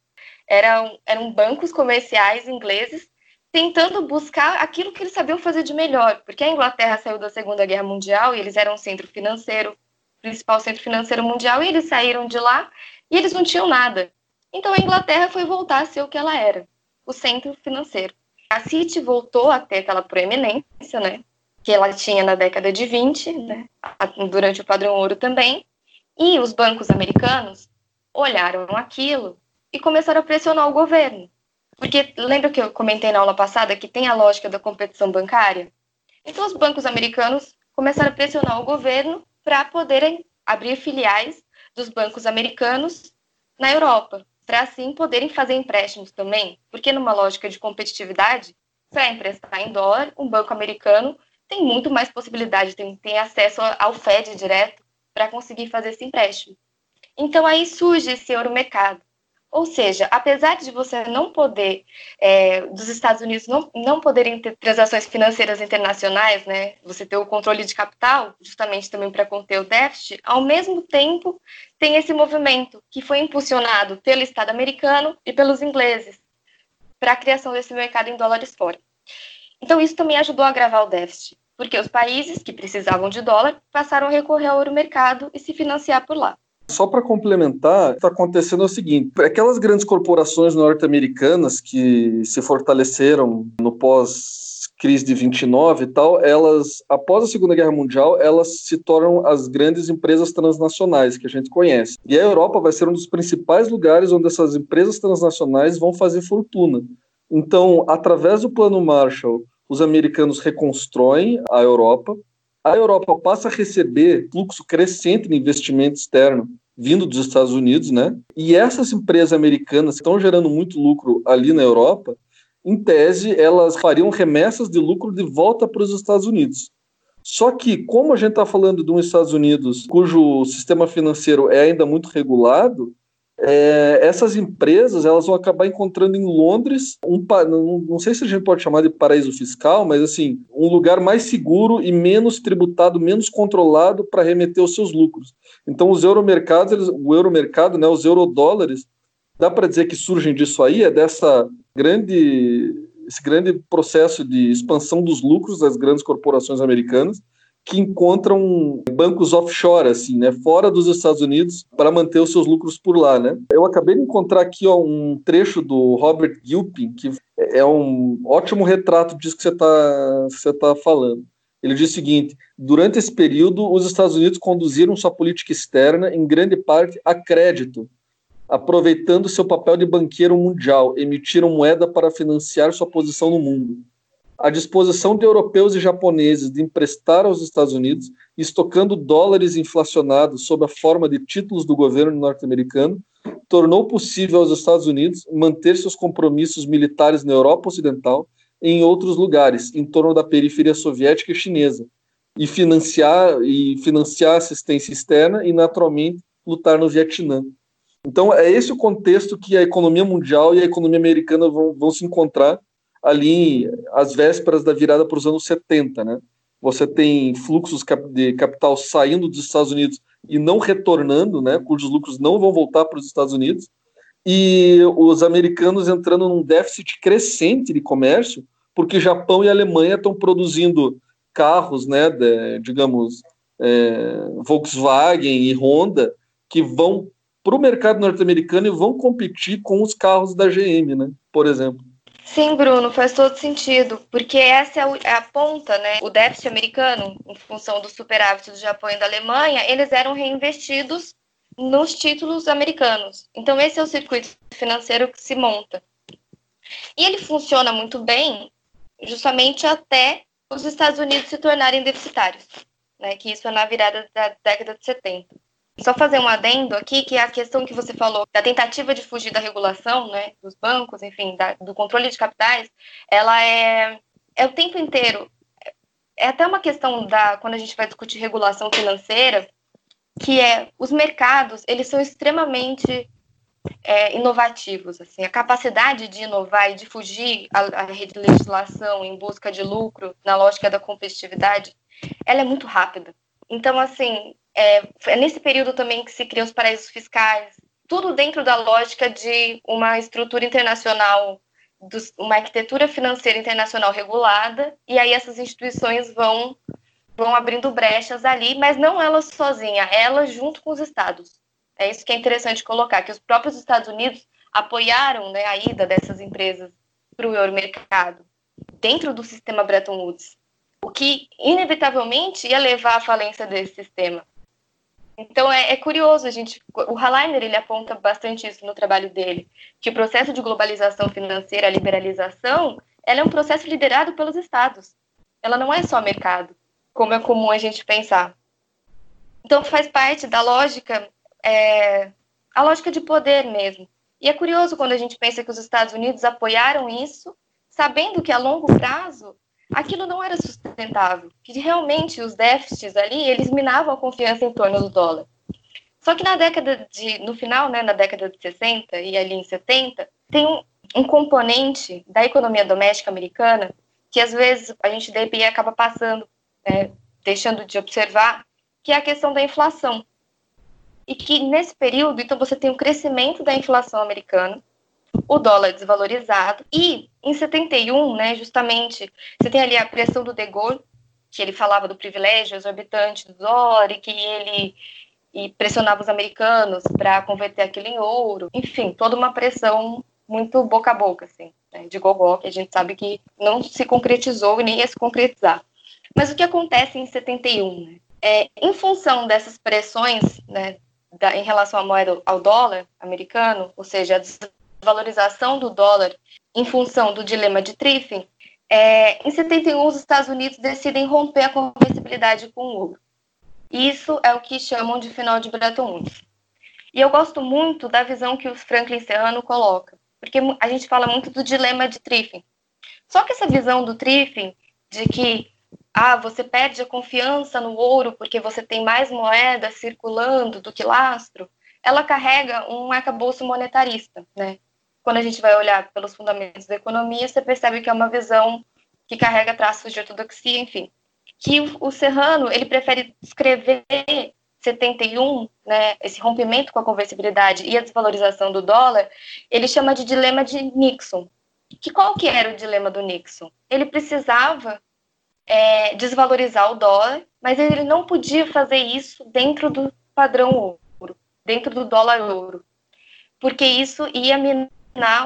Eram, eram bancos comerciais ingleses tentando buscar aquilo que eles sabiam fazer de melhor, porque a Inglaterra saiu da Segunda Guerra Mundial e eles eram um centro financeiro, principal centro financeiro mundial, e eles saíram de lá e eles não tinham nada. Então a Inglaterra foi voltar a ser o que ela era, o centro financeiro. A City voltou a ter aquela proeminência, né, que ela tinha na década de 20, né, durante o padrão ouro também, e os bancos americanos olharam aquilo e começaram a pressionar o governo. Porque lembra que eu comentei na aula passada que tem a lógica da competição bancária? Então os bancos americanos começaram a pressionar o governo para poderem abrir filiais dos bancos americanos na Europa para assim poderem fazer empréstimos também, porque numa lógica de competitividade, para emprestar em dólar, um banco americano tem muito mais possibilidade, tem, tem acesso ao Fed direto para conseguir fazer esse empréstimo. Então aí surge esse euromercado. Ou seja, apesar de você não poder, é, dos Estados Unidos não, não poderem ter transações financeiras internacionais, né, você ter o controle de capital, justamente também para conter o déficit, ao mesmo tempo tem esse movimento que foi impulsionado pelo Estado americano e pelos ingleses para a criação desse mercado em dólares fora. Então, isso também ajudou a agravar o déficit, porque os países que precisavam de dólar passaram a recorrer ao mercado e se financiar por lá. Só para complementar, está acontecendo o seguinte: aquelas grandes corporações norte-americanas que se fortaleceram no pós crise de 29 e tal, elas, após a Segunda Guerra Mundial, elas se tornam as grandes empresas transnacionais que a gente conhece. E a Europa vai ser um dos principais lugares onde essas empresas transnacionais vão fazer fortuna. Então, através do Plano Marshall, os americanos reconstroem a Europa, a Europa passa a receber fluxo crescente de investimento externo vindo dos Estados Unidos, né? E essas empresas americanas estão gerando muito lucro ali na Europa, em tese, elas fariam remessas de lucro de volta para os Estados Unidos. Só que, como a gente está falando de um Estados Unidos cujo sistema financeiro é ainda muito regulado, é, essas empresas elas vão acabar encontrando em Londres um não, não sei se a gente pode chamar de paraíso fiscal, mas assim um lugar mais seguro e menos tributado, menos controlado para remeter os seus lucros. Então os euromercados, eles, o euromercado, né, os eurodólares, dá para dizer que surgem disso aí, é dessa grande esse grande processo de expansão dos lucros das grandes corporações americanas que encontram bancos offshore, assim, né, fora dos Estados Unidos, para manter os seus lucros por lá, né. Eu acabei de encontrar aqui ó, um trecho do Robert Gilpin, que é um ótimo retrato disso que você está você tá falando. Ele diz o seguinte: durante esse período, os Estados Unidos conduziram sua política externa em grande parte a crédito, aproveitando seu papel de banqueiro mundial, emitiram moeda para financiar sua posição no mundo a disposição de europeus e japoneses de emprestar aos Estados Unidos, estocando dólares inflacionados sob a forma de títulos do governo norte-americano, tornou possível aos Estados Unidos manter seus compromissos militares na Europa Ocidental e em outros lugares, em torno da periferia soviética e chinesa, e financiar e financiar assistência externa e naturalmente lutar no Vietnã. Então é esse o contexto que a economia mundial e a economia americana vão, vão se encontrar ali às vésperas da virada para os anos 70, né? Você tem fluxos de capital saindo dos Estados Unidos e não retornando, né? Cujos lucros não vão voltar para os Estados Unidos e os americanos entrando num déficit crescente de comércio, porque Japão e Alemanha estão produzindo carros, né? De, digamos é, Volkswagen e Honda que vão para o mercado norte-americano e vão competir com os carros da GM, né? Por exemplo. Sim, Bruno, faz todo sentido, porque essa é, é a ponta, né? O déficit americano, em função do superávit do Japão e da Alemanha, eles eram reinvestidos nos títulos americanos. Então, esse é o circuito financeiro que se monta. E ele funciona muito bem, justamente até os Estados Unidos se tornarem deficitários, né? Que isso é na virada da década de 70. Só fazer um adendo aqui, que é a questão que você falou da tentativa de fugir da regulação, né, dos bancos, enfim, da, do controle de capitais, ela é, é o tempo inteiro. É até uma questão da quando a gente vai discutir regulação financeira, que é os mercados, eles são extremamente é, inovativos. Assim, a capacidade de inovar e de fugir à, à legislação em busca de lucro, na lógica da competitividade, ela é muito rápida. Então, assim, é, é nesse período também que se criam os paraísos fiscais, tudo dentro da lógica de uma estrutura internacional, uma arquitetura financeira internacional regulada, e aí essas instituições vão, vão abrindo brechas ali, mas não elas sozinhas, elas junto com os estados. É isso que é interessante colocar, que os próprios Estados Unidos apoiaram né, a ida dessas empresas para o euromercado, dentro do sistema Bretton Woods, o que inevitavelmente ia levar à falência desse sistema. Então é, é, curioso a gente, o Halainer ele aponta bastante isso no trabalho dele, que o processo de globalização financeira, a liberalização, ela é um processo liderado pelos estados. Ela não é só mercado, como é comum a gente pensar. Então faz parte da lógica, é, a lógica de poder mesmo. E é curioso quando a gente pensa que os Estados Unidos apoiaram isso, sabendo que a longo prazo aquilo não era sustentável, que realmente os déficits ali, eles minavam a confiança em torno do dólar. Só que na década de, no final, né, na década de 60 e ali em 70, tem um, um componente da economia doméstica americana que às vezes a gente DPI acaba passando, né, deixando de observar, que é a questão da inflação. E que nesse período, então, você tem um crescimento da inflação americana, o dólar desvalorizado. E em 71, né, justamente, você tem ali a pressão do De Gaulle, que ele falava do privilégio exorbitante do dólar e que ele e pressionava os americanos para converter aquilo em ouro. Enfim, toda uma pressão muito boca a boca, assim, né, de gogó, que a gente sabe que não se concretizou e nem ia se concretizar. Mas o que acontece em 71? Né? É, em função dessas pressões né, da, em relação à moeda ao dólar americano, ou seja, a valorização do dólar em função do dilema de Triffin, é, em 71 os Estados Unidos decidem romper a conversibilidade com o ouro. Isso é o que chamam de final de Bretton Woods. E eu gosto muito da visão que o Franklin Serrano coloca, porque a gente fala muito do dilema de Triffin. Só que essa visão do Triffin de que ah, você perde a confiança no ouro porque você tem mais moeda circulando do que lastro, ela carrega um arcabouço monetarista, né? Quando a gente vai olhar pelos fundamentos da economia, você percebe que é uma visão que carrega traços de ortodoxia, enfim. Que o Serrano, ele prefere escrever 71, né, esse rompimento com a conversibilidade e a desvalorização do dólar, ele chama de dilema de Nixon. Que qual que era o dilema do Nixon? Ele precisava é, desvalorizar o dólar, mas ele não podia fazer isso dentro do padrão ouro, dentro do dólar ouro, porque isso ia minar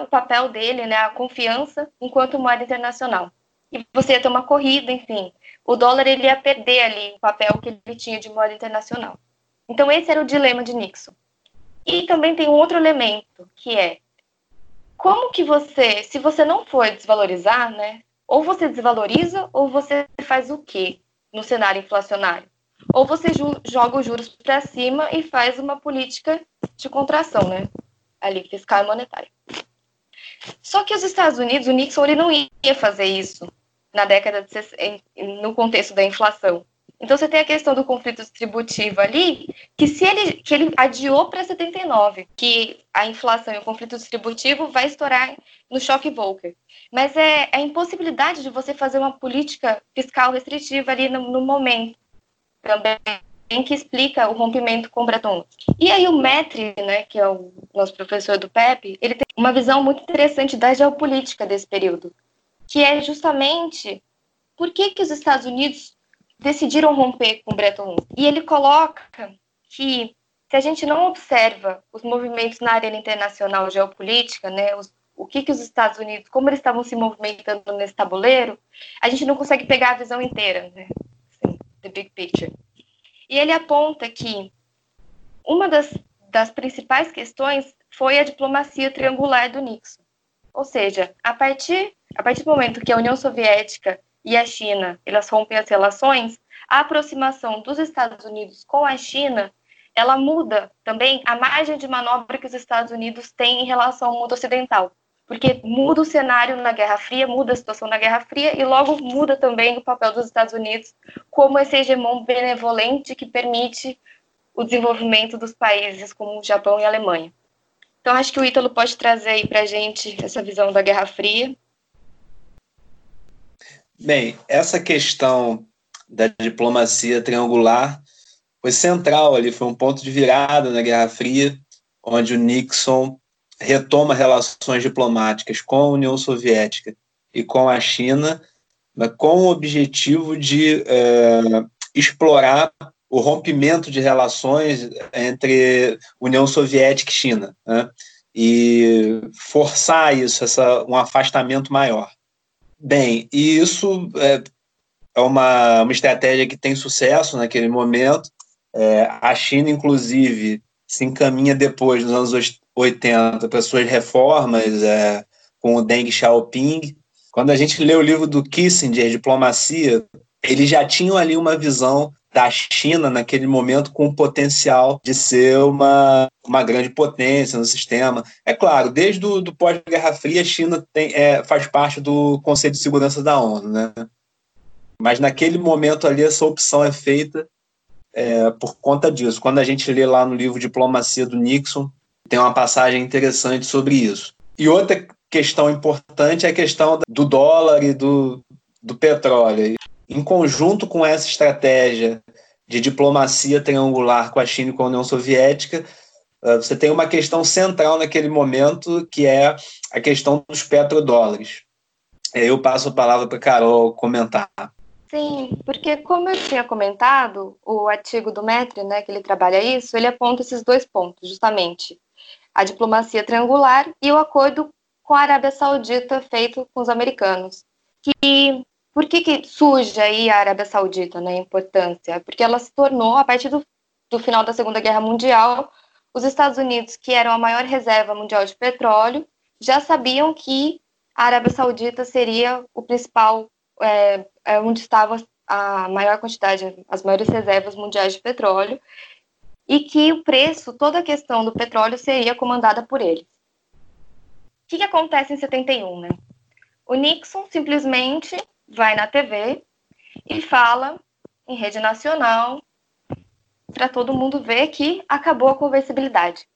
o papel dele, né, a confiança enquanto moeda internacional. E você ia ter uma corrida, enfim. O dólar ele ia perder ali o papel que ele tinha de moeda internacional. Então esse era o dilema de Nixon. E também tem um outro elemento, que é como que você, se você não for desvalorizar, né, ou você desvaloriza, ou você faz o quê no cenário inflacionário? Ou você joga os juros para cima e faz uma política de contração, né? Ali, fiscal e monetária. Só que os Estados Unidos, o Nixon, ele não ia fazer isso na década de 60, no contexto da inflação. Então você tem a questão do conflito distributivo ali, que se ele que ele adiou para 79, que a inflação e o conflito distributivo vai estourar no choque Volcker. Mas é a impossibilidade de você fazer uma política fiscal restritiva ali no, no momento também que explica o rompimento com Bretton Woods. E aí o Metri, né, que é o nosso professor do PEP, ele tem uma visão muito interessante da geopolítica desse período, que é justamente por que, que os Estados Unidos decidiram romper com Bretton Woods. E ele coloca que se a gente não observa os movimentos na arena internacional geopolítica, né, os, o que, que os Estados Unidos, como eles estavam se movimentando nesse tabuleiro, a gente não consegue pegar a visão inteira, né, assim, the big picture. E ele aponta que uma das, das principais questões foi a diplomacia triangular do Nixon. Ou seja, a partir, a partir do momento que a União Soviética e a China elas rompem as relações, a aproximação dos Estados Unidos com a China ela muda também a margem de manobra que os Estados Unidos têm em relação ao mundo ocidental, porque muda o cenário na Guerra Fria, muda a situação na Guerra Fria e logo muda também o papel dos Estados Unidos como esse hegemon benevolente que permite o desenvolvimento dos países como o Japão e a Alemanha. Então acho que o Ítalo pode trazer aí para a gente essa visão da Guerra Fria Bem, essa questão da diplomacia triangular foi central ali, foi um ponto de virada na Guerra Fria, onde o Nixon retoma relações diplomáticas com a União Soviética e com a China, com o objetivo de é, explorar o rompimento de relações entre União Soviética e China, né? e forçar isso, essa, um afastamento maior. Bem, e isso é, é uma, uma estratégia que tem sucesso naquele momento. É, a China, inclusive, se encaminha depois, nos anos 80, para suas reformas é, com o Deng Xiaoping. Quando a gente lê o livro do Kissinger, Diplomacia, eles já tinham ali uma visão da China naquele momento com o potencial de ser uma, uma grande potência no sistema. É claro, desde o pós-Guerra Fria, a China tem, é, faz parte do Conselho de Segurança da ONU, né? Mas naquele momento ali essa opção é feita é, por conta disso. Quando a gente lê lá no livro Diplomacia do Nixon, tem uma passagem interessante sobre isso. E outra questão importante é a questão do dólar e do, do petróleo em conjunto com essa estratégia de diplomacia triangular com a China e com a União Soviética, eh, você tem uma questão central naquele momento, que é a questão dos petrodólares. Eu passo a palavra para Carol comentar. Sim, porque como eu tinha comentado, o artigo do Metri, né, que ele trabalha isso, ele aponta esses dois pontos, justamente. A diplomacia triangular e o acordo com a Arábia Saudita feito com os americanos, que por que, que surge aí a Arábia Saudita, né, importância? Porque ela se tornou, a partir do, do final da Segunda Guerra Mundial, os Estados Unidos, que eram a maior reserva mundial de petróleo, já sabiam que a Arábia Saudita seria o principal, é, é onde estava a maior quantidade, as maiores reservas mundiais de petróleo, e que o preço, toda a questão do petróleo seria comandada por eles. O que, que acontece em 71, né? O Nixon simplesmente vai na TV e fala em rede nacional para todo mundo ver que acabou a conversibilidade.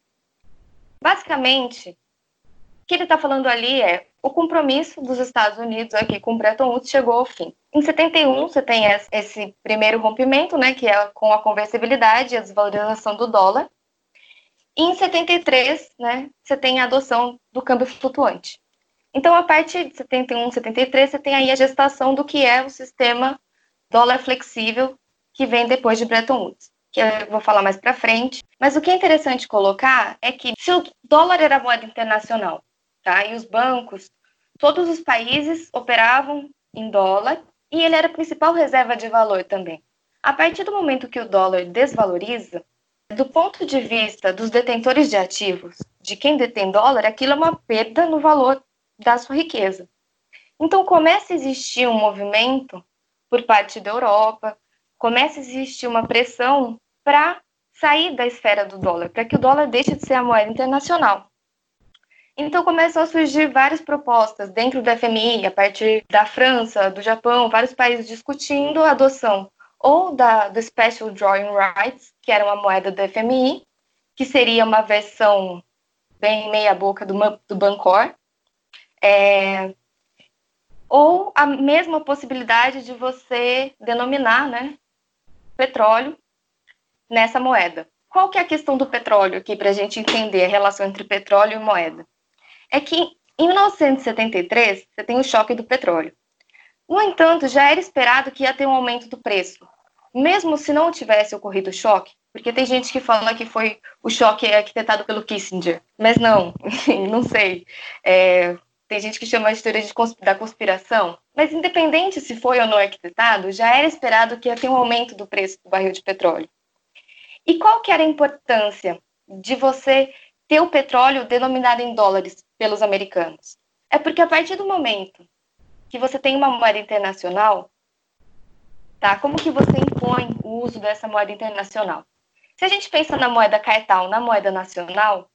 Basicamente, o que ele está falando ali é o compromisso dos Estados Unidos aqui com Bretton Woods chegou ao fim. Em 71, você tem esse primeiro rompimento, né, que é com a conversibilidade e a desvalorização do dólar. E em 73, né, você tem a adoção do câmbio flutuante. Então, a partir de 71, 73, você tem aí a gestação do que é o sistema dólar flexível que vem depois de Bretton Woods, que eu vou falar mais para frente. Mas o que é interessante colocar é que se o dólar era moeda internacional, tá? E os bancos, todos os países operavam em dólar e ele era a principal reserva de valor também. A partir do momento que o dólar desvaloriza, do ponto de vista dos detentores de ativos, de quem detém dólar, aquilo é uma perda no valor da sua riqueza. Então começa a existir um movimento por parte da Europa, começa a existir uma pressão para sair da esfera do dólar, para que o dólar deixe de ser a moeda internacional. Então começam a surgir várias propostas dentro do FMI, a partir da França, do Japão, vários países discutindo a adoção ou da, do Special Drawing Rights, que era uma moeda do FMI, que seria uma versão bem meia-boca do, do Bancor, é, ou a mesma possibilidade de você denominar né, petróleo nessa moeda. Qual que é a questão do petróleo aqui para a gente entender a relação entre petróleo e moeda? É que em 1973 você tem o choque do petróleo. No entanto, já era esperado que ia ter um aumento do preço, mesmo se não tivesse ocorrido o choque, porque tem gente que fala que foi o choque arquitetado pelo Kissinger, mas não, não sei. É, tem gente que chama de teoria de consp da conspiração, mas independente se foi ou não arquitetado, já era esperado que ia ter um aumento do preço do barril de petróleo. E qual que era a importância de você ter o petróleo denominado em dólares pelos americanos. É porque a partir do momento que você tem uma moeda internacional, tá? Como que você impõe o uso dessa moeda internacional? Se a gente pensa na moeda cartal, na moeda nacional,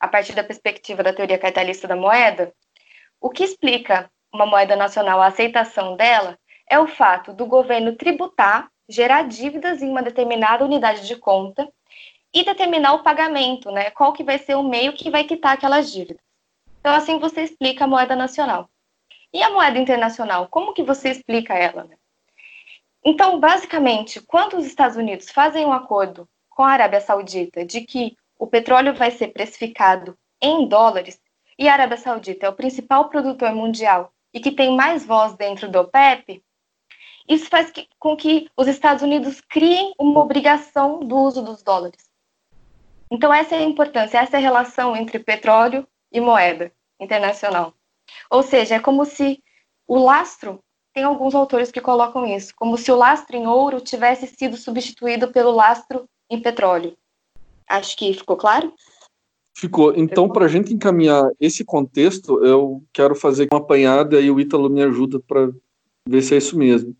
a partir da perspectiva da teoria cartalista da moeda, o que explica uma moeda nacional, a aceitação dela, é o fato do governo tributar, gerar dívidas em uma determinada unidade de conta e determinar o pagamento, né? Qual que vai ser o meio que vai quitar aquelas dívidas. Então, assim você explica a moeda nacional. E a moeda internacional, como que você explica ela? Né? Então, basicamente, quando os Estados Unidos fazem um acordo com a Arábia Saudita de que o petróleo vai ser precificado em dólares, e a Arábia Saudita é o principal produtor mundial e que tem mais voz dentro do OPEP, isso faz que, com que os Estados Unidos criem uma obrigação do uso dos dólares. Então, essa é a importância, essa é a relação entre petróleo e moeda internacional. Ou seja, é como se o lastro, tem alguns autores que colocam isso, como se o lastro em ouro tivesse sido substituído pelo lastro em petróleo. Acho que ficou claro? Ficou. Então, para a gente encaminhar esse contexto, eu quero fazer uma apanhada e o Ítalo me ajuda para ver se é isso mesmo.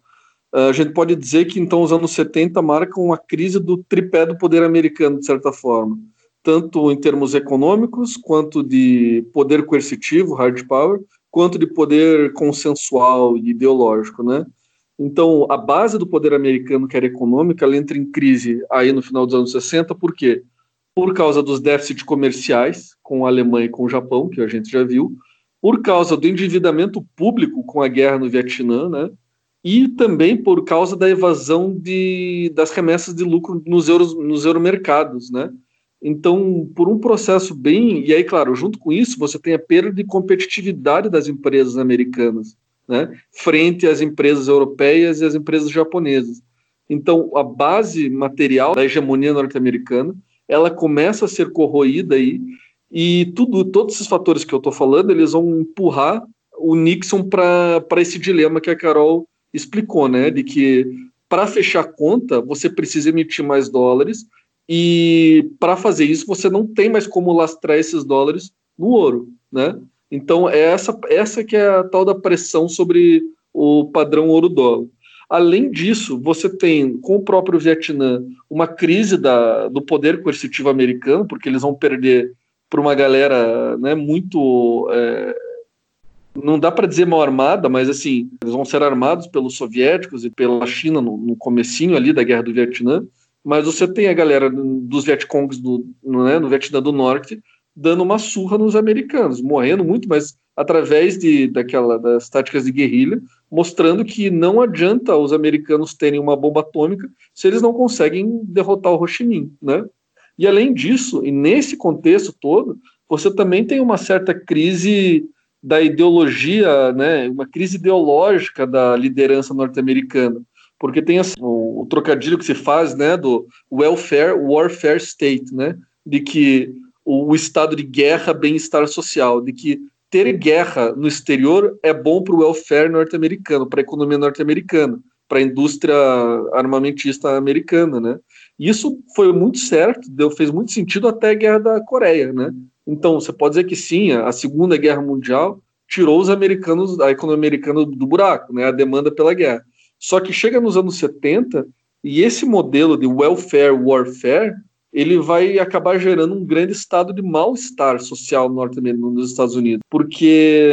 Uh, a gente pode dizer que então os anos 70 marcam uma crise do tripé do poder americano, de certa forma, tanto em termos econômicos, quanto de poder coercitivo, hard power, quanto de poder consensual e ideológico, né? Então, a base do poder americano, que era econômica, ela entra em crise aí no final dos anos 60, por quê? Por causa dos déficits comerciais com a Alemanha e com o Japão, que a gente já viu, por causa do endividamento público com a guerra no Vietnã, né? E também por causa da evasão de, das remessas de lucro nos, euros, nos euromercados, né? Então, por um processo bem. E aí, claro, junto com isso, você tem a perda de competitividade das empresas americanas, né? Frente às empresas europeias e às empresas japonesas. Então, a base material da hegemonia norte-americana ela começa a ser corroída aí, e tudo, todos esses fatores que eu estou falando, eles vão empurrar o Nixon para esse dilema que a Carol explicou, né, de que para fechar conta você precisa emitir mais dólares e para fazer isso você não tem mais como lastrar esses dólares no ouro, né? Então é essa essa que é a tal da pressão sobre o padrão ouro-dólar. Além disso, você tem com o próprio Vietnã uma crise da, do poder coercitivo americano, porque eles vão perder para uma galera né, muito é, não dá para dizer mal armada, mas assim, eles vão ser armados pelos soviéticos e pela China no, no comecinho ali da Guerra do Vietnã. mas você tem a galera dos Vietcongs do, né, no Vietnã do Norte dando uma surra nos americanos, morrendo muito, mas através de, daquela, das táticas de guerrilha, mostrando que não adianta os americanos terem uma bomba atômica se eles não conseguem derrotar o Ho Chi Minh, né? E além disso, e nesse contexto todo, você também tem uma certa crise da ideologia, né, uma crise ideológica da liderança norte-americana, porque tem assim, o, o, trocadilho que se faz, né, do welfare warfare state, né, de que o, o estado de guerra, bem-estar social, de que ter guerra no exterior é bom para o welfare norte-americano, para a economia norte-americana, para a indústria armamentista americana, né? Isso foi muito certo, deu, fez muito sentido até a Guerra da Coreia, né? Então, você pode dizer que sim, a Segunda Guerra Mundial tirou os americanos, a economia americana do buraco, né? A demanda pela guerra. Só que chega nos anos 70 e esse modelo de welfare warfare ele vai acabar gerando um grande estado de mal-estar social norte-americano nos Estados Unidos, porque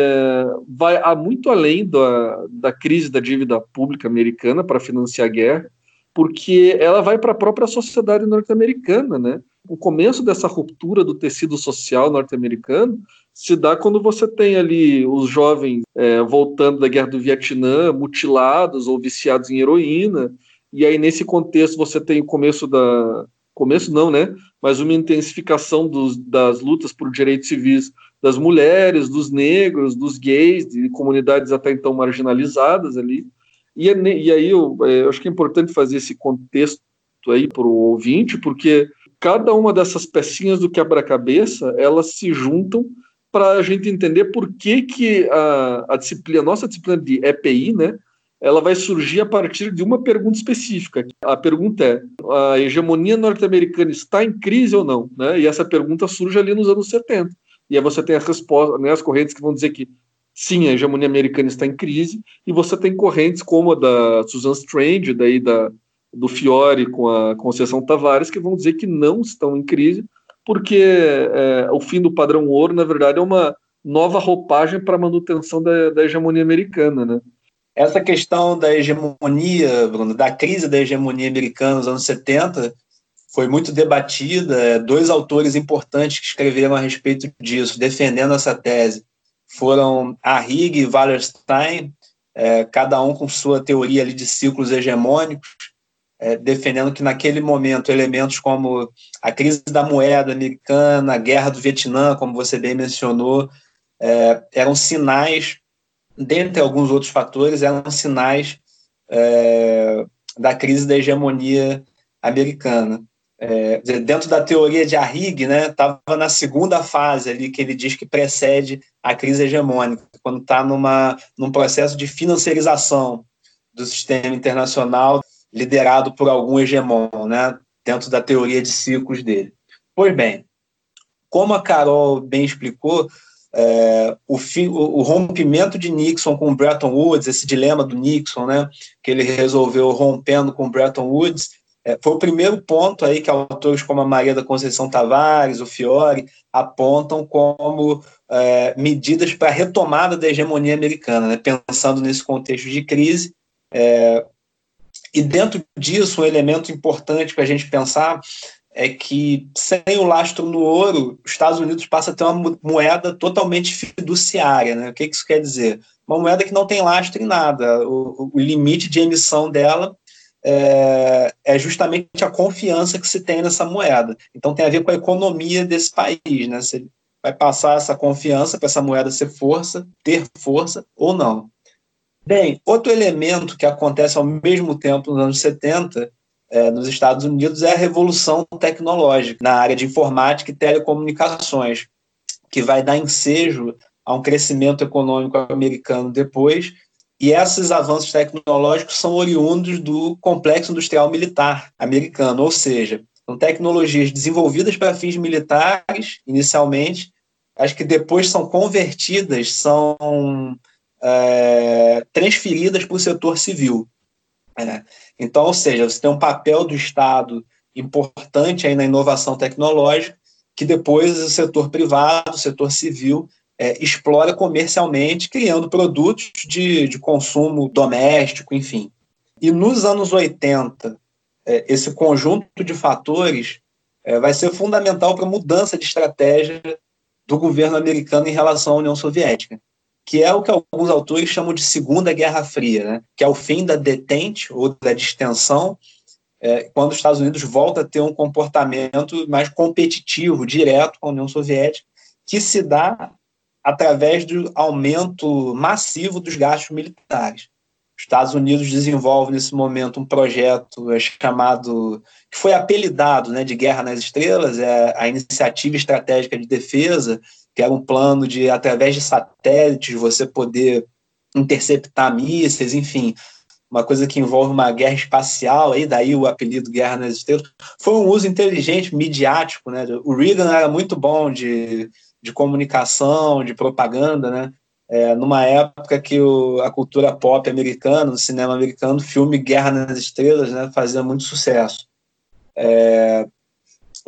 vai muito além da, da crise da dívida pública americana para financiar a guerra, porque ela vai para a própria sociedade norte-americana, né? O começo dessa ruptura do tecido social norte-americano se dá quando você tem ali os jovens é, voltando da guerra do Vietnã, mutilados ou viciados em heroína, e aí nesse contexto você tem o começo da, começo não, né? Mas uma intensificação dos, das lutas por direitos civis das mulheres, dos negros, dos gays, de comunidades até então marginalizadas ali. E, é e aí eu, é, eu, acho que é importante fazer esse contexto aí para o ouvinte, porque cada uma dessas pecinhas do quebra-cabeça elas se juntam para a gente entender por que, que a, a disciplina, a nossa disciplina de EPI, né, ela vai surgir a partir de uma pergunta específica. A pergunta é: a hegemonia norte-americana está em crise ou não? Né? E essa pergunta surge ali nos anos 70. E aí você tem as respostas, né, as correntes que vão dizer que sim, a hegemonia americana está em crise, e você tem correntes como a da Susan Strange, daí da, do Fiore com a Conceição Tavares, que vão dizer que não estão em crise, porque é, o fim do padrão ouro, na verdade, é uma nova roupagem para a manutenção da, da hegemonia americana, né? Essa questão da hegemonia, Bruno, da crise da hegemonia americana nos anos 70, foi muito debatida. Dois autores importantes que escreveram a respeito disso, defendendo essa tese, foram Arrighi e Wallerstein, é, cada um com sua teoria ali de ciclos hegemônicos, é, defendendo que naquele momento elementos como a crise da moeda americana, a guerra do Vietnã, como você bem mencionou, é, eram sinais dentre alguns outros fatores, eram sinais é, da crise da hegemonia americana. É, dentro da teoria de Arrighi, né, estava na segunda fase ali que ele diz que precede a crise hegemônica, quando está num processo de financiarização do sistema internacional liderado por algum hegemon, né, dentro da teoria de ciclos dele. Pois bem, como a Carol bem explicou, é, o, o, o, rompimento de Nixon com Bretton Woods, esse dilema do Nixon, né, que ele resolveu rompendo com Bretton Woods, é, foi o primeiro ponto aí que autores como a Maria da Conceição Tavares, o Fiore, apontam como é, medidas para a retomada da hegemonia americana, né, pensando nesse contexto de crise. É, e dentro disso, um elemento importante para a gente pensar é que sem o lastro no ouro, os Estados Unidos passa a ter uma moeda totalmente fiduciária. Né? O que isso quer dizer? Uma moeda que não tem lastro em nada. O, o limite de emissão dela é, é, justamente a confiança que se tem nessa moeda. Então tem a ver com a economia desse país. Né? Você vai passar essa confiança para essa moeda ser força, ter força ou não. Bem, outro elemento que acontece ao mesmo tempo nos anos 70 é, nos Estados Unidos é a revolução tecnológica na área de informática e telecomunicações, que vai dar ensejo a um crescimento econômico americano depois. E esses avanços tecnológicos são oriundos do complexo industrial militar americano, ou seja, são tecnologias desenvolvidas para fins militares, inicialmente, as que depois são convertidas, são é, transferidas para o setor civil. É. Então, ou seja, você tem um papel do Estado importante aí na inovação tecnológica, que depois o setor privado, o setor civil, é, explora comercialmente, criando produtos de, de consumo doméstico, enfim. E nos anos 80, é, esse conjunto de fatores é, vai ser fundamental para a mudança de estratégia do governo americano em relação à União Soviética, que é o que alguns autores chamam de Segunda Guerra Fria, né? que é o fim da detente ou da distensão, é, quando os Estados Unidos volta a ter um comportamento mais competitivo, direto com a União Soviética, que se dá através do aumento massivo dos gastos militares. Os Estados Unidos desenvolve nesse momento um projeto é, chamado, que foi apelidado né, de Guerra nas Estrelas, é a Iniciativa Estratégica de Defesa, que era um plano de, através de satélites, você poder interceptar mísseis, enfim, uma coisa que envolve uma guerra espacial, aí daí o apelido Guerra nas Estrelas. Foi um uso inteligente, midiático, né? O Reagan era muito bom de, de comunicação, de propaganda, né? é, numa época que o, a cultura pop americana, o cinema americano, o filme Guerra nas Estrelas, né, fazia muito sucesso. É,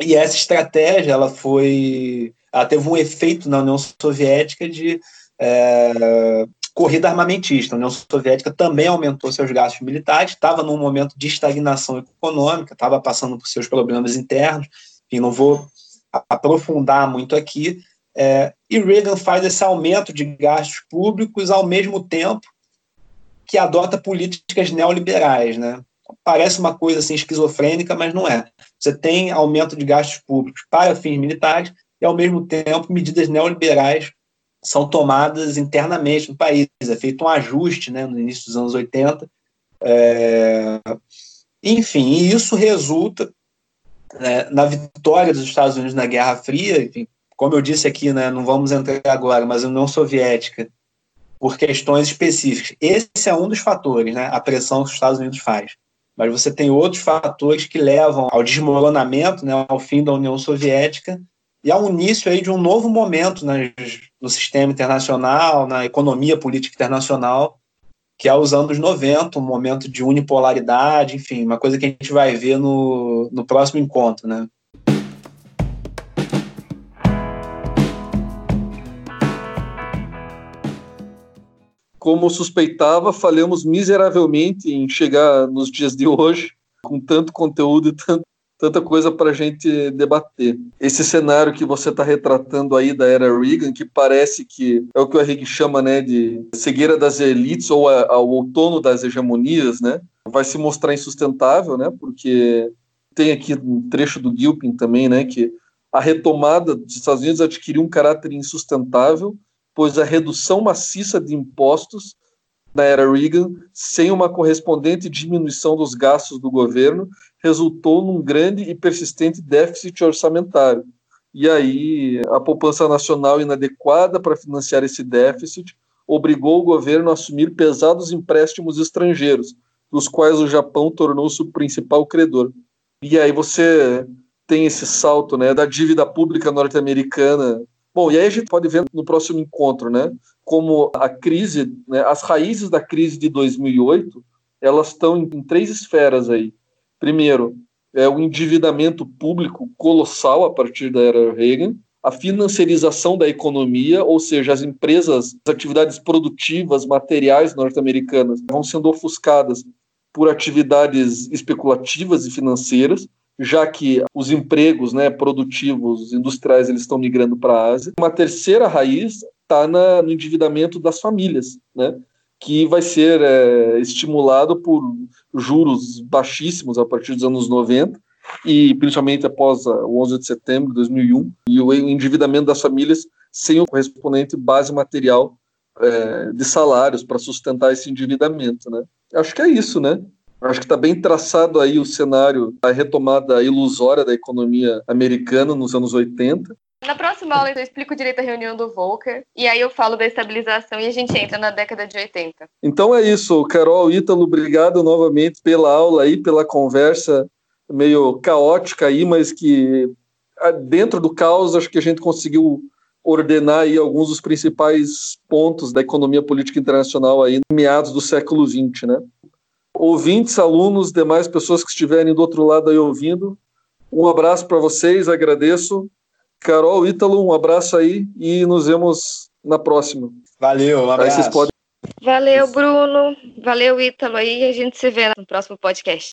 e essa estratégia, ela foi, ela teve um efeito na União Soviética de é, corrida armamentista. A União Soviética também aumentou seus gastos militares, estava num momento de estagnação econômica, estava passando por seus problemas internos, e não vou aprofundar muito aqui, é, e Reagan faz esse aumento de gastos públicos ao mesmo tempo que adota políticas neoliberais, né? Parece uma coisa assim esquizofrênica, mas não é. Você tem aumento de gastos públicos para fins militares e ao mesmo tempo medidas neoliberais são tomadas internamente no país. É feito um ajuste, né, no início dos anos 80. É... Enfim, e isso resulta né, na vitória dos Estados Unidos na Guerra Fria, enfim, como eu disse aqui, né, não vamos entrar agora, mas a União Soviética, por questões específicas. Esse é um dos fatores, né, a pressão que os Estados Unidos faz. Mas você tem outros fatores que levam ao desmoronamento, né, ao fim da União Soviética e ao início aí de um novo momento né, no sistema internacional, na economia política internacional, que é os anos 90, um momento de unipolaridade, enfim, uma coisa que a gente vai ver no, no próximo encontro, né? Como suspeitava, falhamos miseravelmente em chegar nos dias de hoje com tanto conteúdo e tanta coisa para a gente debater. Esse cenário que você está retratando aí da era Reagan, que parece que é o que o Henrique chama né, de cegueira das elites ou ao outono das hegemonias, né, vai se mostrar insustentável, né, porque tem aqui um trecho do Gilpin também, né, que a retomada dos Estados Unidos adquiriu um caráter insustentável pois a redução maciça de impostos na era Reagan, sem uma correspondente diminuição dos gastos do governo, resultou num grande e persistente déficit orçamentário. E aí, a poupança nacional inadequada para financiar esse déficit obrigou o governo a assumir pesados empréstimos estrangeiros, dos quais o Japão tornou-se o principal credor. E aí você tem esse salto né, da dívida pública norte-americana Bom, e aí a gente pode ver no próximo encontro, né, como a crise, né, as raízes da crise de 2008, elas estão em, em três esferas aí. Primeiro, é o endividamento público colossal a partir da era Reagan, a financiarização da economia, ou seja, as empresas, as atividades produtivas, materiais norte-americanas vão sendo ofuscadas por atividades especulativas e financeiras, já que os empregos né, produtivos, industriais, eles estão migrando para a Ásia. Uma terceira raiz está no endividamento das famílias, né, que vai ser é, estimulado por juros baixíssimos a partir dos anos 90 e principalmente após o 11 de setembro de 2001 e o endividamento das famílias sem o correspondente base material é, de salários para sustentar esse endividamento, né? Acho que é isso, né? Acho que está bem traçado aí o cenário, a retomada ilusória da economia americana nos anos 80. Na próxima aula eu explico direito a reunião do Volcker e aí eu falo da estabilização e a gente entra na década de 80. Então é isso, Carol, Ítalo, obrigado novamente pela aula aí, pela conversa meio caótica aí, mas que ah, dentro do caos acho que a gente conseguiu ordenar aí alguns dos principais pontos da economia política internacional aí meados do século XX, né? Ouvintes, alunos, demais pessoas que estiverem do outro lado aí ouvindo. Um abraço para vocês, agradeço. Carol, Ítalo, um abraço aí e nos vemos na próxima. Valeu, um abraço. Valeu, Bruno. Valeu, Ítalo aí. A gente se vê no próximo podcast.